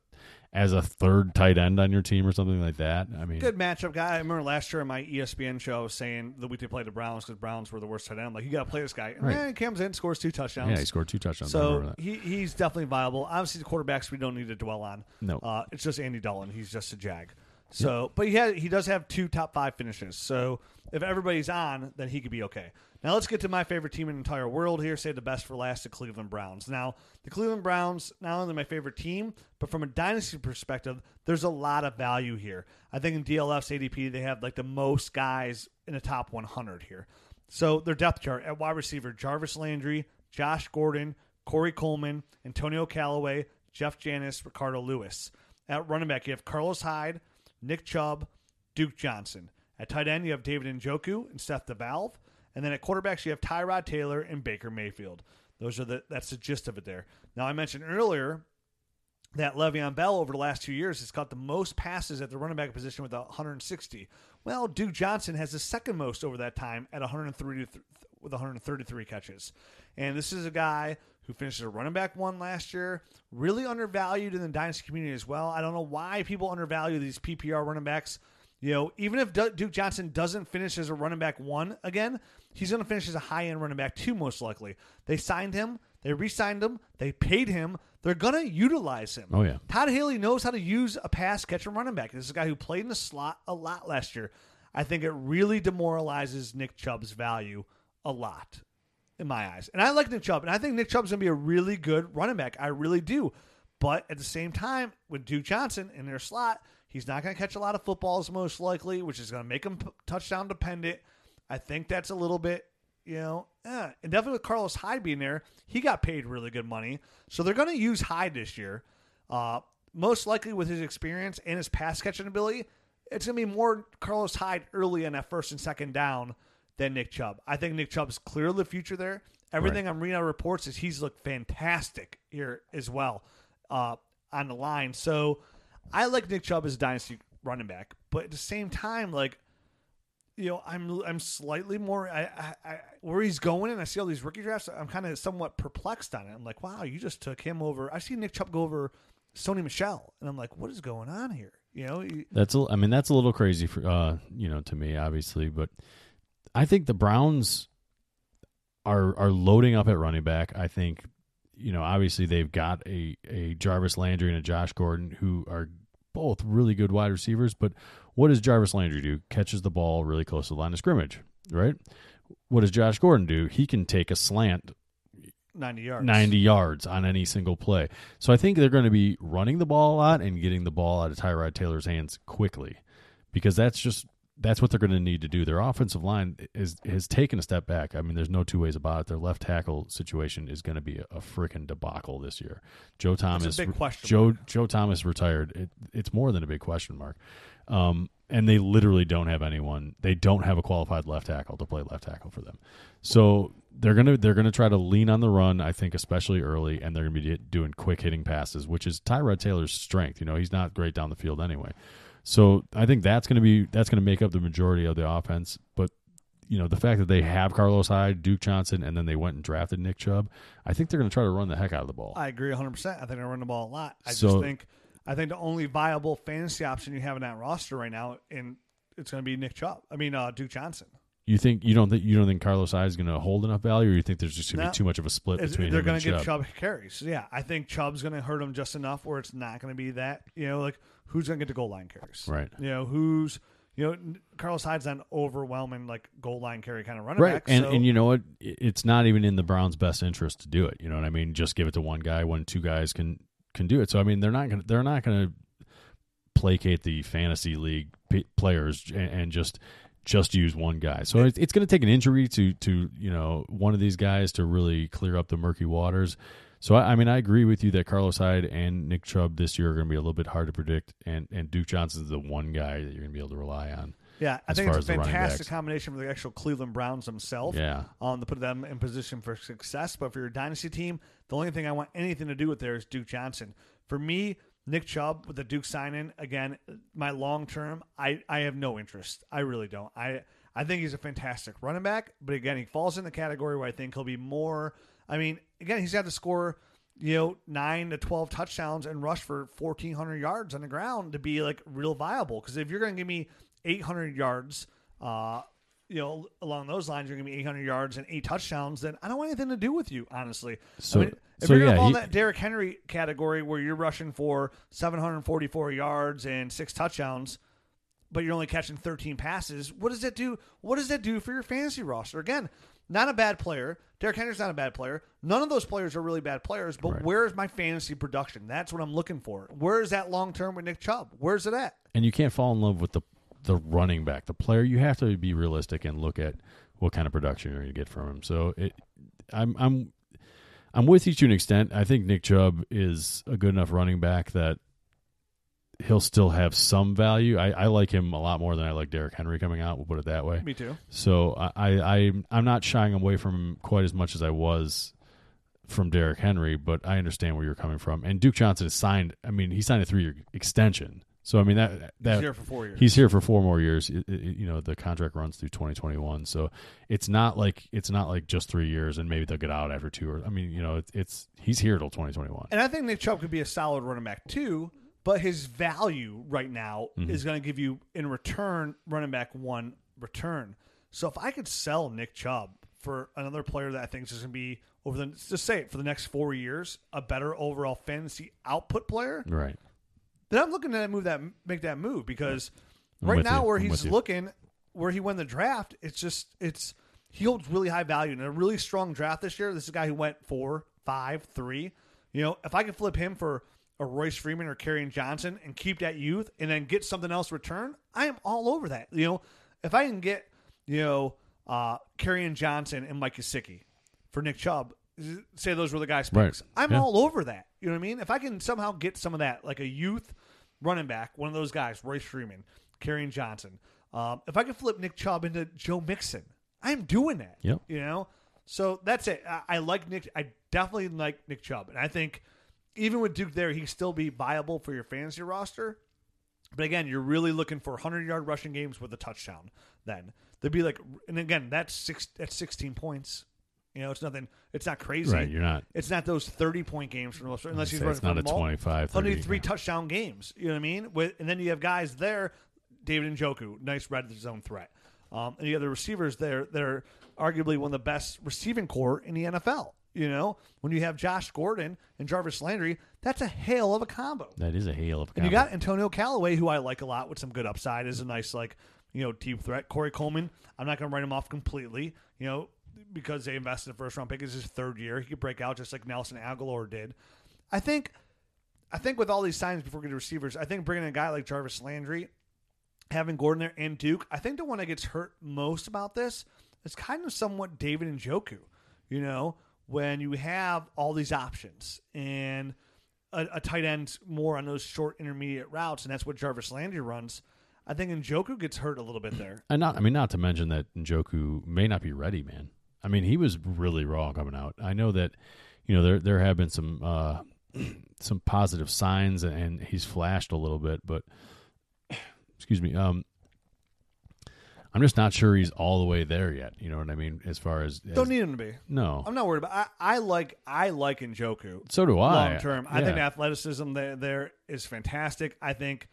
S3: as a third tight end on your team or something like that. I mean,
S2: Good matchup guy. I remember last year on my ESPN show I was saying the week they played the Browns because Browns were the worst tight end. Like you got to play this guy. And
S3: Right.
S2: then he comes in, scores two touchdowns.
S3: yeah, he scored two touchdowns.
S2: So he, he's definitely viable. Obviously, the quarterbacks we don't need to dwell on.
S3: No.
S2: uh, it's just Andy Dalton. He's just a jag. So, but he had, he does have two top five finishes. So if everybody's on, then he could be okay. Now let's get to my favorite team in the entire world here. Say the best for last, the Cleveland Browns. Now the Cleveland Browns not only my favorite team, but from a dynasty perspective, there's a lot of value here. I think in DLF's ADP they have like the most guys in the top 100 here. So their depth chart at wide receiver: Jarvis Landry, Josh Gordon, Corey Coleman, Antonio Callaway, Jeff Janis, Ricardo Louis. At running back, you have Carlos Hyde, Nick Chubb, Duke Johnson. At tight end, you have David Njoku and Seth DeValve. And then at quarterbacks, you have Tyrod Taylor and Baker Mayfield. Those are the that's the gist of it there. Now I mentioned earlier that Le'Veon Bell over the last two years has got the most passes at the running back position with 160. Well, Duke Johnson has the second most over that time at 130 with 133 catches. And this is a guy who finished a running back one last year, really undervalued in the dynasty community as well. I don't know why people undervalue these PPR running backs. You know, even if Duke Johnson doesn't finish as a running back one again, he's going to finish as a high end running back too, most likely. They signed him, they re signed him, they paid him. They're going to utilize him.
S3: Oh, yeah.
S2: Todd Haley knows how to use a pass catcher running back. This is a guy who played in the slot a lot last year. I think it really demoralizes Nick Chubb's value a lot in my eyes. And I like Nick Chubb, and I think Nick Chubb's going to be a really good running back. I really do. But at the same time, with Duke Johnson in their slot, he's not going to catch a lot of footballs most likely, which is going to make him touchdown dependent. I think that's a little bit, you know, eh. and definitely with Carlos Hyde being there, he got paid really good money. So they're going to use Hyde this year. Uh, most likely with his experience and his pass catching ability, it's going to be more Carlos Hyde early in that first and second down than Nick Chubb. I think Nick Chubb's clearly the future there. Everything I'm reading out reports is he's looked fantastic here as well uh, on the line. So I like Nick Chubb as a dynasty running back, but at the same time, like you know, I'm I'm slightly more I, I, I where he's going, and I see all these rookie drafts. I'm kind of somewhat perplexed on it. I'm like, wow, you just took him over. I see Nick Chubb go over Sony Michel, and I'm like, what is going on here? You know,
S3: That's a, I mean that's a little crazy for uh you know to me obviously, but I think the Browns are are loading up at running back. I think you know obviously they've got a a Jarvis Landry and a Josh Gordon who are both really good wide receivers, but what does Jarvis Landry do? Catches the ball really close to the line of scrimmage, right? What does Josh Gordon do? He can take a slant
S2: 90 yards.
S3: 90 yards on any single play. So I think they're going to be running the ball a lot and getting the ball out of Tyrod Taylor's hands quickly because that's just that's what they're going to need to do. Their offensive line is has taken a step back. I mean, there's no two ways about it. Their left tackle situation is going to be a, a freaking debacle this year. Joe Thomas,
S2: big question
S3: Joe Joe Thomas retired. It, it's more than a big question mark. Um, and they literally don't have anyone. They don't have a qualified left tackle to play left tackle for them. So they're gonna they're gonna try to lean on the run. I think especially early, and they're gonna be doing quick hitting passes, which is Tyrod Taylor's strength. You know, he's not great down the field anyway. So I think that's gonna be that's gonna make up the majority of the offense. But you know, the fact that they have Carlos Hyde, Duke Johnson, and then they went and drafted Nick Chubb, I think they're gonna try to run the heck out of the ball.
S2: I agree 100. percent I think they run the ball a lot. I
S3: So-
S2: just think I think the only viable fantasy option you have in that roster right now, and it's going to be Nick Chubb. I mean uh, Duke Johnson.
S3: You think you don't think you don't think Carlos Hyde is going to hold enough value, or you think there's just going to
S2: No.
S3: be too much of a split between
S2: they're going to
S3: Chubb?
S2: Chubb carries. Yeah, I think Chubb's going to hurt him just enough where it's not going to be that. You know, like who's going to get the goal line carries?
S3: Right.
S2: You know who's. You know, Carlos Hyde's an overwhelming like goal line carry kind of running
S3: Right,
S2: back.
S3: and
S2: so,
S3: and you know what? It's not even in the Browns' best interest to do it. You know what I mean? Just give it to one guy when two guys can can do it. So I mean, they're not going to they're not going to placate the fantasy league p- players and, and just just use one guy. So it's, it's going to take an injury to to you know one of these guys to really clear up the murky waters. So I, I mean, I agree with you that Carlos Hyde and Nick Chubb this year are going to be a little bit hard to predict, and and Duke Johnson's the one guy that you're going to be able to rely on.
S2: yeah, I think it's a
S3: as the running
S2: fantastic combination for the actual Cleveland Browns themselves.
S3: Yeah.
S2: um, to put them in position for success. But for your dynasty team, the only thing I want anything to do with there is Duke Johnson. For me, Nick Chubb with the Duke sign in again, my long term, I, I have no interest. I really don't. I I think he's a fantastic running back, but again, he falls in the category where I think he'll be more. I mean, again, he's got to score. you know, nine to 12 touchdowns and rush for 1,400 yards on the ground to be like real viable. Because if you're going to give me 800 yards, uh, you know, along those lines, you're going to be 800 yards and eight touchdowns, then I don't want anything to do with you, honestly.
S3: So-
S2: I mean, if
S3: so
S2: you're going to fall in that Derrick Henry category where you're rushing for 744 yards and six touchdowns, but you're only catching 13 passes, what does that do? What does that do for your fantasy roster? Again, not a bad player. Derrick Henry's not a bad player. None of those players are really bad players, but
S3: Right.
S2: where's my fantasy production? That's what I'm looking for. Where is that long term with Nick Chubb? Where's it at?
S3: and you can't fall in love with the the running back, the player. You have to be realistic and look at what kind of production you're going to get from him. So it, I'm I'm I'm with you to an extent. I think Nick Chubb is a good enough running back that he'll still have some value. I, I like him a lot more than I like Derrick Henry coming out. We'll put it that way.
S2: Me too.
S3: So I, I I'm- I'm not shying away from him quite as much as I was from Derrick Henry, but I understand where you're coming from. And Duke Johnson has signed. I mean, he signed a three year extension. So I mean that that
S2: He's here for four years.
S3: He's here for four more years. It- it- you know, the contract runs through 2021, so it's not like it's not like just three years and maybe they'll get out after two. Or I mean, you know, it's, it's he's here till 2021.
S2: And I think Nick Chubb could be a solid running back too, but his value right now
S3: Mm-hmm.
S2: is going to give you in return running back one return. So if I could sell Nick Chubb for another player that I think is going to be over the just say it for the next four years a better overall fantasy output player,
S3: Right.
S2: then I'm looking to move that make that move because
S3: I'm
S2: right now
S3: you.
S2: where
S3: I'm
S2: he's looking where he won the draft, it's just it's he holds really high value and a really strong draft this year. This is a guy who went four, five, three. You know, if I could flip him for a Royce Freeman or Kerryon Johnson and keep that youth and then get something else return, I am all over that. You know, if I can get, you know, uh Kerryon Johnson and Mike Gesicki for Nick Chubb, say those were the guys
S3: Right.
S2: picks. I'm
S3: Yeah.
S2: all over that. You know what I mean? If I can somehow get some of that, like a youth running back, one of those guys, Royce Freeman, Kerryon Johnson. Um, if I could flip Nick Chubb into Joe Mixon, I'm doing that.
S3: Yep.
S2: You know, so that's it. I, I like Nick. I definitely like Nick Chubb, and I think even with Duke there, he still be viable for your fantasy roster. But again, you're really looking for 100 yard rushing games with a touchdown. Then there'd be like, and again, that's six. That's 16 points. You know, it's nothing. It's not crazy.
S3: Right. You're not.
S2: It's not those 30 point games for the most part, unless he's running
S3: it's not
S2: for
S3: a
S2: mul-
S3: 25, 30,
S2: only three
S3: yeah.
S2: touchdown games. You know what I mean? With and then you have guys there, David Njoku, nice red zone threat. Um, and you have the receivers there that are arguably one of the best receiving corps in the NFL. You know, when you have Josh Gordon and Jarvis Landry, that's a hail of a combo.
S3: That is a hail of. a
S2: And you got Antonio Callaway, who I like a lot with some good upside, is a nice like you know deep threat. Corey Coleman, I'm not going to write him off completely, you know, because they invested in a first round pick. It's his third year. He could break out just like Nelson Agholor did. I think, I think with all these signs before we get to receivers, I think bringing in a guy like Jarvis Landry, having Gordon there and Duke, I think the one that gets hurt most about this is kind of somewhat David Njoku. You know, when you have all these options and a, a tight end more on those short intermediate routes, and that's what Jarvis Landry runs. I think Njoku gets hurt a little bit there.
S3: And not, I mean, not to mention that Njoku may not be ready, man. I mean, he was really raw coming out. I know that, you know, there there have been some uh, some positive signs, and he's flashed a little bit, but excuse me, um, I'm just not sure he's all the way there yet. You know what I mean? As far as, as
S2: Don't need him to be.
S3: no,
S2: I'm not worried about. I, I like I like Njoku
S3: so do I.
S2: long term. I
S3: Yeah.
S2: think athleticism there there is fantastic. I think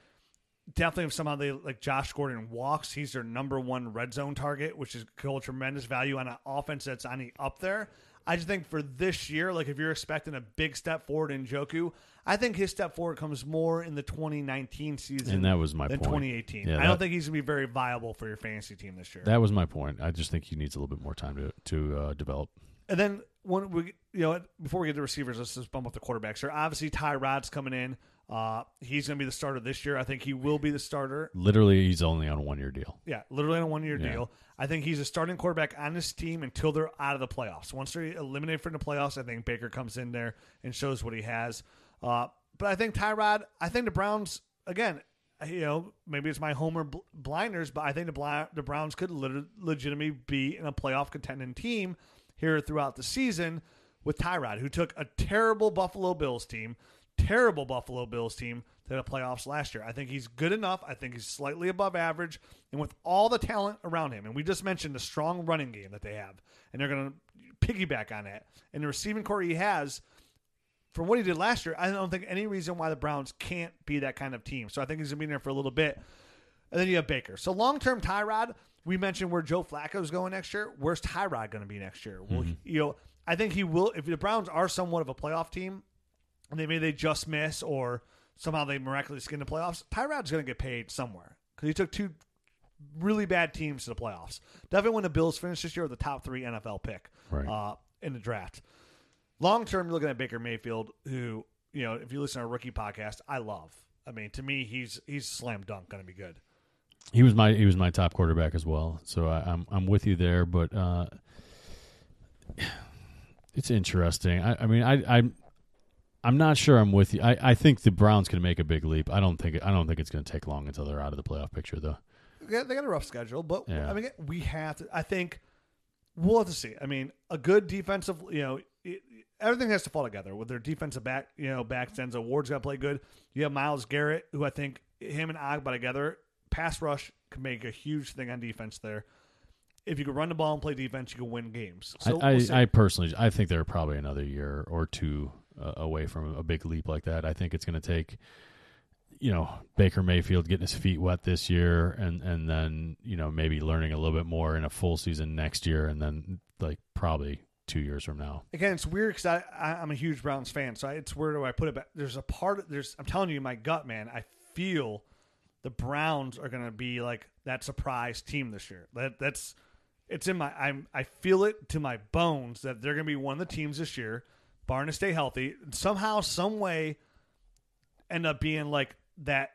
S2: definitely if somehow they like Josh Gordon walks, he's their number one red zone target, which is cool, tremendous value on an offense that's on the up there. I just think for this year, like if you're expecting a big step forward in Njoku, I think his step forward comes more in the 2019 season
S3: And that was my
S2: than
S3: point.
S2: 2018.
S3: Yeah,
S2: I don't think he's gonna be very viable for your fantasy team this year.
S3: That was my point. I just think he needs a little bit more time to to uh, develop.
S2: And then when we, you know, before we get to receivers, let's just bump up the quarterbacks here. Obviously, Tyrod's coming in. Uh, he's going to be the starter this year. I think he will be the starter.
S3: Literally, he's only on a one year deal.
S2: Yeah, literally on a one year
S3: Yeah.
S2: deal. I think he's a starting quarterback on this team until they're out of the playoffs. Once they're eliminated from the playoffs, I think Baker comes in there and shows what he has. Uh, but I think Tyrod, I think the Browns, again, you know, maybe it's my homer bl- blinders, but I think the, the Browns could lit- legitimately be in a playoff contending team here throughout the season with Tyrod, who took a terrible Buffalo Bills team, terrible Buffalo Bills team to the playoffs last year. I think he's good enough. I think he's slightly above average. And with all the talent around him, and we just mentioned the strong running game that they have, and they're going to piggyback on that. And the receiving corps he has, from what he did last year, I don't think any reason why the Browns can't be that kind of team. So I think he's gonna be in there for a little bit. And then you have Baker. So long term, Tyrod. We mentioned where Joe Flacco is going next year. Where's Tyrod going to be next year? Well, you know, I think he will. If the Browns are somewhat of a playoff team, and they maybe they just miss or somehow they miraculously skin the playoffs, Tyrod's going to get paid somewhere because he took two really bad teams to the playoffs. Definitely when the Bills finished this year with the top three NFL pick
S3: Right.
S2: uh, in the draft. Long term, you're looking at Baker Mayfield, who you know, if you listen to our rookie podcast, I love. I mean, to me, he's he's slam dunk going to be good.
S3: He was my he was my top quarterback as well. So I, I'm I'm with you there, but uh, it's interesting. I, I mean, I I'm I'm not sure I'm with you. I, I think the Browns can make a big leap. I don't think I don't think it's going to take long until they're out of the playoff picture, though.
S2: They got, they got a rough schedule, but
S3: Yeah.
S2: I mean, we have to. I think we'll have to see. I mean, a good defensive, you know, it, everything has to fall together with their defensive back. You know, backs ends. Ward's got to play good. You have Myles Garrett, who I think him and Ogbah together, pass rush can make a huge thing on defense there. If you can run the ball and play defense, you can win games. So
S3: I,
S2: we'll.
S3: I, I personally, I think they're probably another year or two uh, away from a big leap like that. I think it's going to take, you know, Baker Mayfield getting his feet wet this year, and and then you know maybe learning a little bit more in a full season next year, and then like probably two years from now.
S2: again, it's weird because I, I I'm a huge Browns fan, so I, it's where do I put it? But There's a part. Of, there's I'm telling you, my gut, man. I feel the Browns are going to be like that surprise team this year. That that's it's in my I'm I feel it to my bones that they're going to be one of the teams this year, barring to stay healthy. And somehow, some way, end up being like that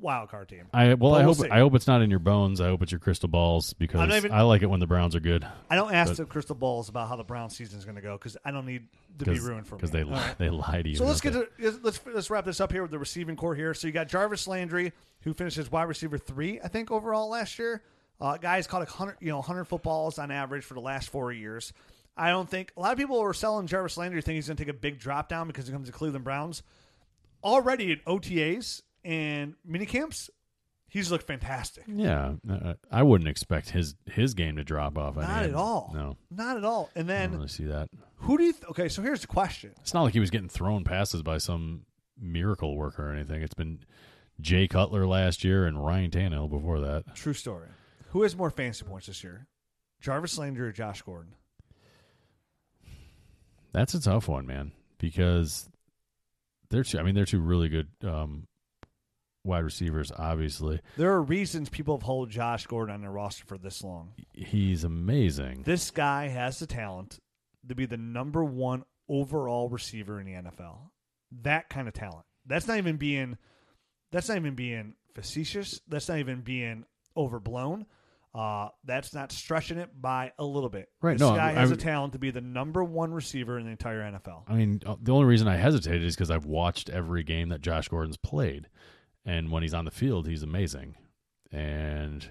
S2: wild card team.
S3: I well,
S2: But
S3: I
S2: we'll
S3: hope
S2: see.
S3: I hope it's not in your bones. I hope it's your crystal balls because
S2: even-
S3: I like it when the Browns are good
S2: I don't ask
S3: But-
S2: the crystal balls about how the Browns season is going to go because I don't need to be ruined for me.
S3: because they
S2: All right.
S3: they lie to you.
S2: So let's get to let's let's wrap this up here with the receiving corps here. So you got Jarvis Landry, who finishes as wide receiver three, I think overall last year. Uh, guys caught a hundred you know hundred footballs on average for the last four years. I don't think a lot of people were selling Jarvis Landry, think he's going to take a big drop down because he comes to Cleveland Browns. Already at OTAs and mini camps, he's looked fantastic.
S3: Yeah, uh, I wouldn't expect his his game to drop off.
S2: Not at all.
S3: No,
S2: Not at all. And
S3: I
S2: then
S3: don't really see that.
S2: who do you? Th- okay, so here's the question.
S3: It's not like he was getting thrown passes by some miracle worker or anything. It's been Jay Cutler last year and Ryan Tannehill before that.
S2: True story. Who has more fantasy points this year? Jarvis Landry or Josh Gordon?
S3: That's a tough one, man, because they're two. I mean, they're two really good um, wide receivers. Obviously,
S2: There are reasons people have held Josh Gordon on their roster for this long.
S3: he's amazing.
S2: This guy has the talent to be the number one overall receiver in the NFL. That kind of talent. That's not even being that's not even being facetious. That's not even being overblown. Uh, that's not stretching it by a little bit.
S3: Right,
S2: This
S3: no,
S2: guy
S3: I-
S2: has
S3: I-
S2: a talent to be the number one receiver in the entire NFL.
S3: I mean, uh, the only reason I hesitated is because I've watched every game that Josh Gordon's played, and when he's on the field, he's amazing. And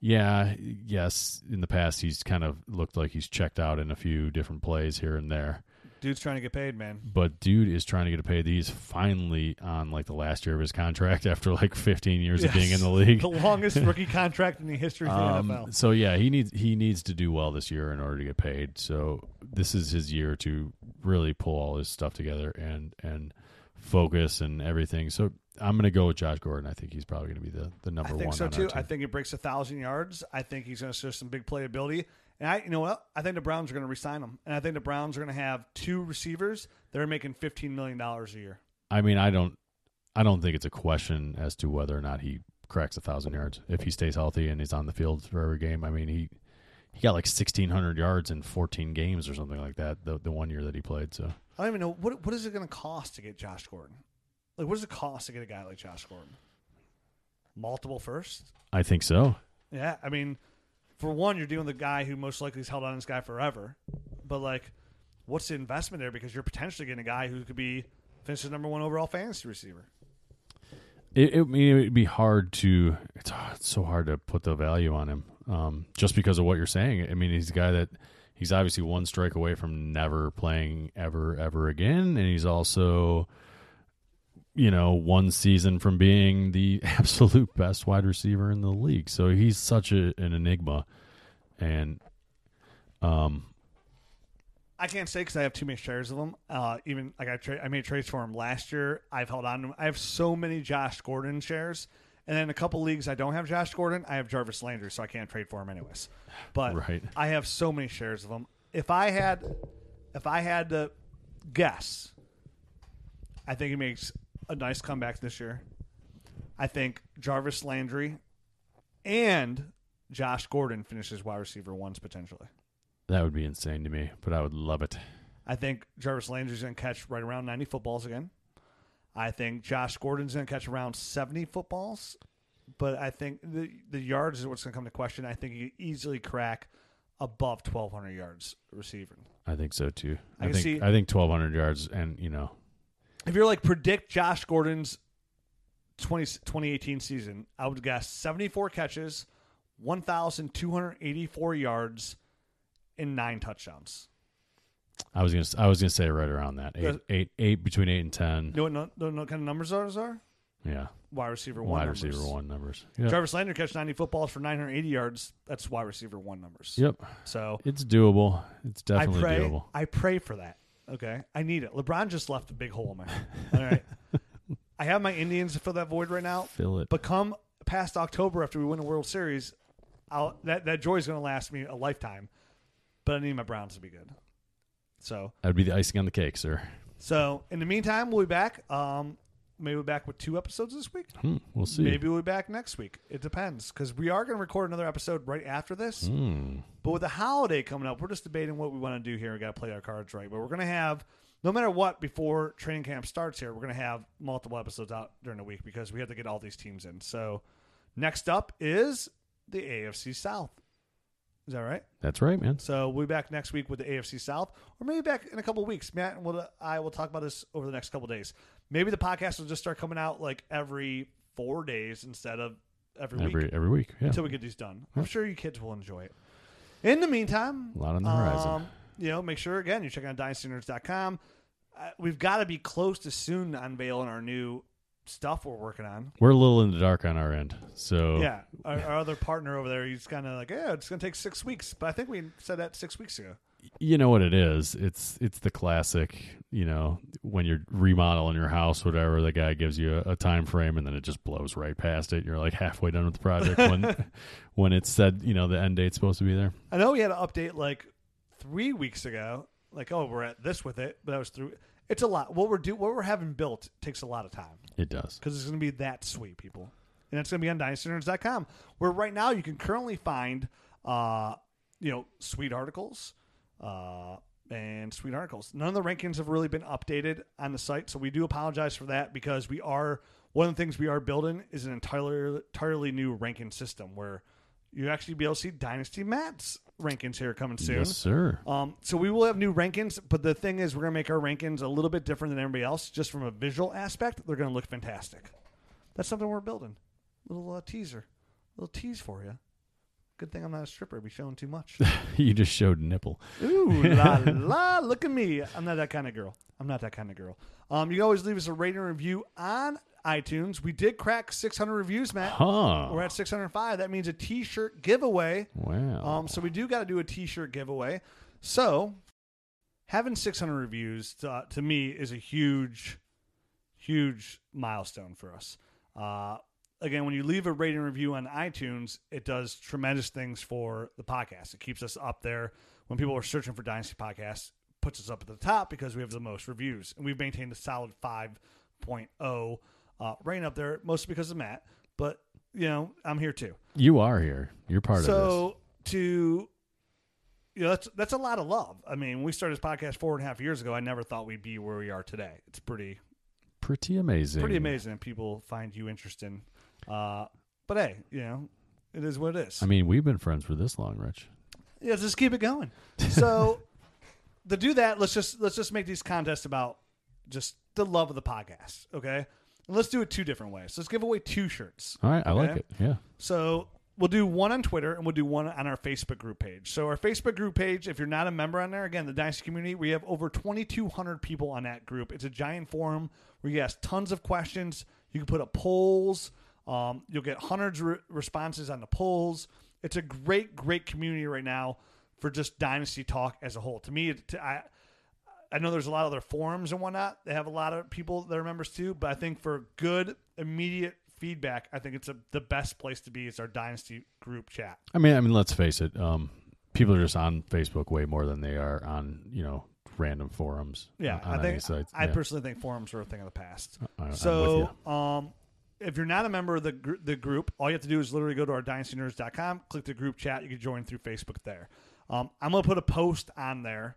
S3: yeah, yes, in the past he's kind of looked like he's checked out in a few different plays here and there.
S2: Dude's trying to get paid, man.
S3: But dude is trying to get a pay. He's finally on like the last year of his contract after like 15 years of being in the league.
S2: the longest rookie contract in the history of the
S3: Um,
S2: NFL.
S3: so yeah, he needs he needs to do well this year in order to get paid. So this is his year to really pull all his stuff together and and focus and everything. So I'm going to go with Josh Gordon. I think he's probably going to be the the number one.
S2: I think
S3: one.
S2: so too. I think he breaks a thousand yards. I think he's going to show some big playability. And I, you know what? I think the Browns are going to resign him, and I think the Browns are going to have two receivers that are making fifteen million dollars a year.
S3: I mean, I don't I don't think it's a question as to whether or not he cracks a thousand yards if he stays healthy and he's on the field for every game. I mean, he he got like 1600 yards in 14 games or something like that the the one year that he played. So
S2: I don't even know what what is it going to cost to get Josh Gordon. Like, what does it cost to get a guy like Josh Gordon? Multiple firsts.
S3: I think so.
S2: Yeah, I mean, for one, you're dealing with a guy who most likely has held on this guy forever. But like, what's the investment there? Because you're potentially getting a guy who could be finish number one overall fantasy receiver.
S3: It, it, I mean, it would be hard to. It's, it's so hard to put the value on him, um, just because of what you're saying. I mean, he's a guy that he's obviously one strike away from never playing ever, ever again, and he's also, you know, one season from being the absolute best wide receiver in the league. So he's such a, an enigma, and um,
S2: I can't say because I have too many shares of them. Uh, even like I tra- I made trades for him last year. I've held on to him. I have so many Josh Gordon shares, and then a couple leagues I don't have Josh Gordon. I have Jarvis Landry, so I can't trade for him anyways. But
S3: Right.
S2: I have so many shares of him. If I had, if I had to guess, I think he makes a nice comeback this year. I think Jarvis Landry and Josh Gordon finishes wide receiver ones potentially.
S3: That would be insane to me, but I would love it.
S2: I think Jarvis Landry's going to catch right around 90 footballs again. I think Josh Gordon's going to catch around 70 footballs, but I think the the yards is what's going to come to question. I think he could easily crack above 1,200 yards receiving.
S3: I think so too.
S2: I
S3: I, think
S2: see-
S3: I think 1200 yards and, you know,
S2: If you're like predict Josh Gordon's 20, 2018 season, I would guess 74 catches, 1,284 yards, and nine touchdowns.
S3: I was going to I was to say right around that.
S2: Yeah.
S3: 8 8 8 between 8 and 10.
S2: You know what, no, know what kind of numbers those are?
S3: Yeah.
S2: Wide receiver one. Numbers.
S3: Wide
S2: numbers.
S3: receiver one numbers. Yep.
S2: Jarvis Landry catch 90 footballs for 980 yards. That's wide receiver one numbers.
S3: Yep.
S2: So
S3: It's doable. It's
S2: I
S3: definitely
S2: pray.
S3: doable.
S2: I pray for that. Okay, I need it. LeBron just left a big hole in my head. All right, I have my Indians to fill that void right now.
S3: Fill it.
S2: But come past October, after we win the World Series, I'll, that that joy is going to last me a lifetime. But I need my Browns to be good. So
S3: That'd be the icing on the cake, sir.
S2: so in the meantime, we'll be back. Um, maybe we'll be back with two episodes this week.
S3: Hmm, we'll see.
S2: Maybe we'll be back next week. It depends because we are going to record another episode right after this.
S3: Hmm.
S2: But with the holiday coming up, we're just debating what we want to do here. We got to play our cards right. But we're going to have, no matter what, before training camp starts here, we're going to have multiple episodes out during the week because we have to get all these teams in. So next up is the AFC South. Is that right?
S3: That's right, man.
S2: So we'll be back next week with the AFC South, or maybe back in a couple of weeks. Matt and I will talk about this over the next couple of days. Maybe the podcast will just start coming out like every four days instead of every, week
S3: Every every week. Yeah.
S2: until we get these done. I'm sure you kids will enjoy it. In the meantime,
S3: A lot on the horizon.
S2: um, you know, make sure again you check out dynastynerds.com. Uh, we've got to be close to soon unveiling our new stuff we're working on.
S3: We're a little in the dark on our end. So
S2: Yeah, our, our other partner over there, he's kind of like, yeah, it's going to take six weeks, but I think we said that six weeks ago.
S3: you know what it is. It's it's the classic, you know, when you're remodeling your house, whatever, the guy gives you a, a time frame and then it just blows right past it. You're like halfway done with the project when when it said, you know, the end date's supposed to be there.
S2: I know we had an update like three weeks ago, like, oh, we're at this with it, but that was through. It's a lot. What we're do, what we're having built takes a lot of time.
S3: It does.
S2: because it's going to be that sweet, people. And it's going to be on dynastynerds.com, where right now you can currently find, uh, you know, sweet articles uh, and sweet articles. None of the rankings have really been updated on the site, so we do apologize for that because we are one of the things we are building is an entirely entirely new ranking system where you actually be able to see Dynasty Matt's rankings here coming soon.
S3: Yes, sir.
S2: Um, so we will have new rankings, but the thing is, we're gonna make our rankings a little bit different than everybody else, just from a visual aspect. They're gonna look fantastic. That's something we're building. Little uh, teaser, little tease for you. Good thing I'm not a stripper. I'd be showing too much.
S3: you just showed nipple.
S2: Ooh la la! Look at me. I'm not that kind of girl. I'm not that kind of girl. Um, you always leave us a rating and review on iTunes. We did crack 600 reviews, Matt.
S3: Huh.
S2: We're at 605. That means a T-shirt giveaway.
S3: Wow.
S2: Um, so we do got to do a T-shirt giveaway. So having 600 reviews to, to me is a huge, huge milestone for us. Uh, again, when you leave a rating review on iTunes, it does tremendous things for the podcast. It keeps us up there when people are searching for Dynasty Podcasts. Puts us up at the top because we have the most reviews, and we've maintained a solid 5.0 uh, rating up there, mostly because of Matt. But you know, I'm here too
S3: you are here. You're part of it.
S2: so to you know that's that's a lot of love. I mean, when we started this podcast four and a half years ago, I never thought we'd be where we are today. It's pretty.
S3: Pretty amazing.
S2: pretty amazing that people find you interesting. Uh, but hey, you know, it is what it is.
S3: I mean, we've been friends for this long, Rich.
S2: yeah, just keep it going. So to do that, let's just let's just make these contests about just the love of the podcast. Okay, and let's do it two different ways. Let's give away two shirts.
S3: All right, I like it. Yeah.
S2: So we'll do one on Twitter and we'll do one on our Facebook group page. So our Facebook group page, if you're not a member on there, again, the Dynasty community, we have over 2,200 people on that group. It's a giant forum where you ask tons of questions. You can put up polls. Um, you'll get hundreds of re- responses on the polls. It's a great, great community right now. for just dynasty talk as a whole. To me, to, I I know there's a lot of other forums and whatnot. They have a lot of people that are members too, but I think for good immediate feedback, I think it's a, the best place to be is our dynasty group chat.
S3: I mean, I mean, let's face it. Um, people are just on Facebook way more than they are on you know random forums.
S2: Yeah, I think
S3: sites.
S2: I
S3: Yeah.
S2: personally think forums are a thing of the past.
S3: I-
S2: So,
S3: you.
S2: um, if you're not a member of the gr- the group, all you have to do is literally go to our dynastynerds.com, click the group chat. You can join through Facebook there. Um, I'm gonna put a post on there,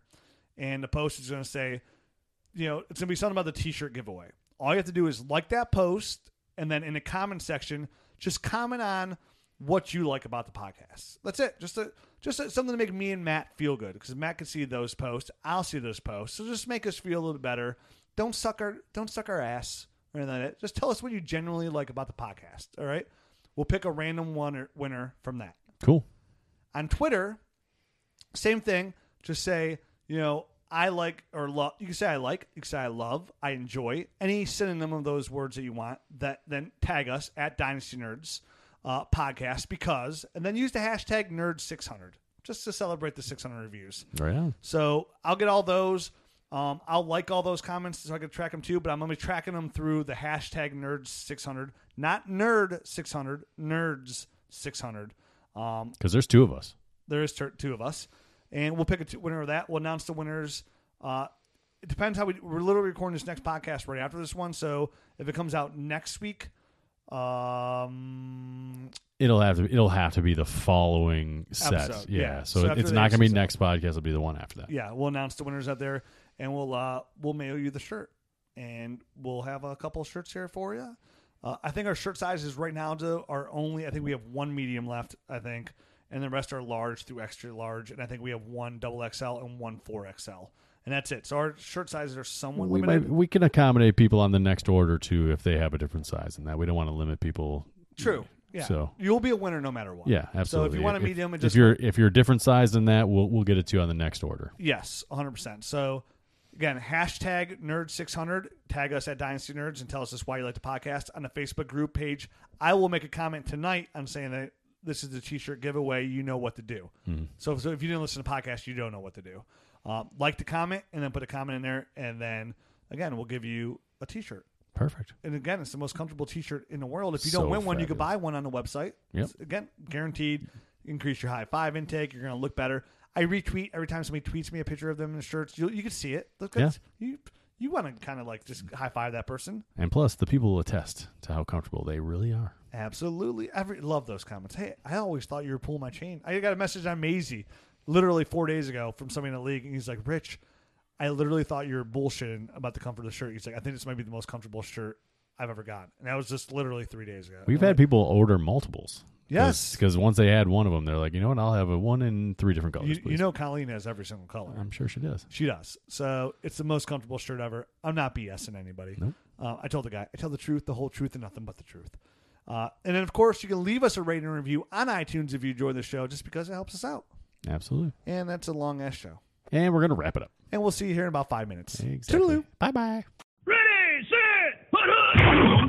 S2: and the post is gonna say, you know, it's gonna be something about the T-shirt giveaway. All you have to do is like that post, and then in the comment section, just comment on what you like about the podcast. That's it. Just a, just something to make me and Matt feel good because Matt can see those posts. I'll see those posts. So just make us feel a little better. Don't suck our don't suck our ass or anything like that. Just tell us what you genuinely like about the podcast. All right. We'll pick a random winner winner from that.
S3: Cool.
S2: On Twitter, same thing. Just say, you know, I like or love. You can say I like. You can say I love. I enjoy. Any synonym of those words that you want. That then tag us at Dynasty Nerds uh, podcast because, and then use the hashtag Nerd six hundred just to celebrate the six hundred reviews.
S3: Right on.
S2: So I'll get all those. Um, I'll like all those comments so I can track them too, but I'm going to be tracking them through the hashtag nerds600, not nerd600, nerds600. Um,
S3: Because there's two of us.
S2: there is tur- two of us, and we'll pick a two- winner of that. We'll announce the winners. Uh, it depends how we. We're literally recording this next podcast right after this one, so if it comes out next week, um,
S3: It'll have to. It'll have to be the following set.
S2: Episode,
S3: yeah.
S2: yeah.
S3: So,
S2: So
S3: it- it's not going to be
S2: episode.
S3: next podcast. It'll be the one after that.
S2: yeah, we'll announce the winners out there, and we'll uh, we'll mail you the shirt, and we'll have a couple of shirts here for you. Uh, I think our shirt sizes right now though, are only. I think we have one medium left. I think, and the rest are large through extra large, and I think we have one double XL and one four XL, and that's it. So our shirt sizes are somewhat
S3: We
S2: limited.
S3: might, we can accommodate people on the next order too if they have a different size than that. We don't want to limit people.
S2: True. Yeah.
S3: So-
S2: you'll be a winner no matter what.
S3: Yeah, absolutely.
S2: So if you want a
S3: If-
S2: medium, and
S3: if
S2: just
S3: you're if you're a different size than that, we'll we'll get it to you on the next order.
S2: Yes, 100%. So, again, hashtag nerd600. Tag us at Dynasty Nerds and tell us why you like the podcast on the Facebook group page. I will make a comment tonight on saying that this is the t shirt giveaway. You know what to do. So, so if you didn't listen to the podcast, you don't know what to do. Um, like the comment and then put a comment in there. And then, again, we'll give you a t shirt.
S3: Perfect.
S2: And again, it's the most comfortable T-shirt in the world. If you
S3: So
S2: don't win one, you could
S3: fabulous.
S2: buy one on the website.
S3: Yep.
S2: It's, again, guaranteed. Increase your high five intake. You're going to look better. I retweet every time somebody tweets me a picture of them in the shirts. You, you can see it. Look,
S3: Yeah.
S2: you. You want to kind of like just high five that person.
S3: And plus, the people will attest to how comfortable they really are.
S2: Absolutely. Every love those comments. Hey, I always thought you were pulling my chain. I got a message on Maisie literally four days ago from somebody in the league, and he's like, "Rich, I literally thought you were bullshitting about the comfort of the shirt." He's like, "I think this might be the most comfortable shirt I've ever gotten," and that was just literally three days ago.
S3: We've
S2: I'm
S3: had
S2: like,
S3: people order multiples.
S2: Yes.
S3: Because once they had one of them, they're like, you know what? I'll have a one in three different colors,
S2: You,
S3: please.
S2: you know, Colleen has every single color.
S3: I'm sure she does.
S2: She does. So it's the most comfortable shirt ever. I'm not BSing anybody.
S3: Nope.
S2: Uh, I told the guy, I tell the truth, the whole truth, and nothing but the truth. Uh, and then, of course, you can leave us a rating and review on iTunes if you enjoy the show, just because it helps us out.
S3: Absolutely.
S2: And that's a long ass show.
S3: And we're gonna wrap it up.
S2: And we'll see you here in about five minutes.
S3: Exactly. Bye bye.
S1: Ready, set, put up.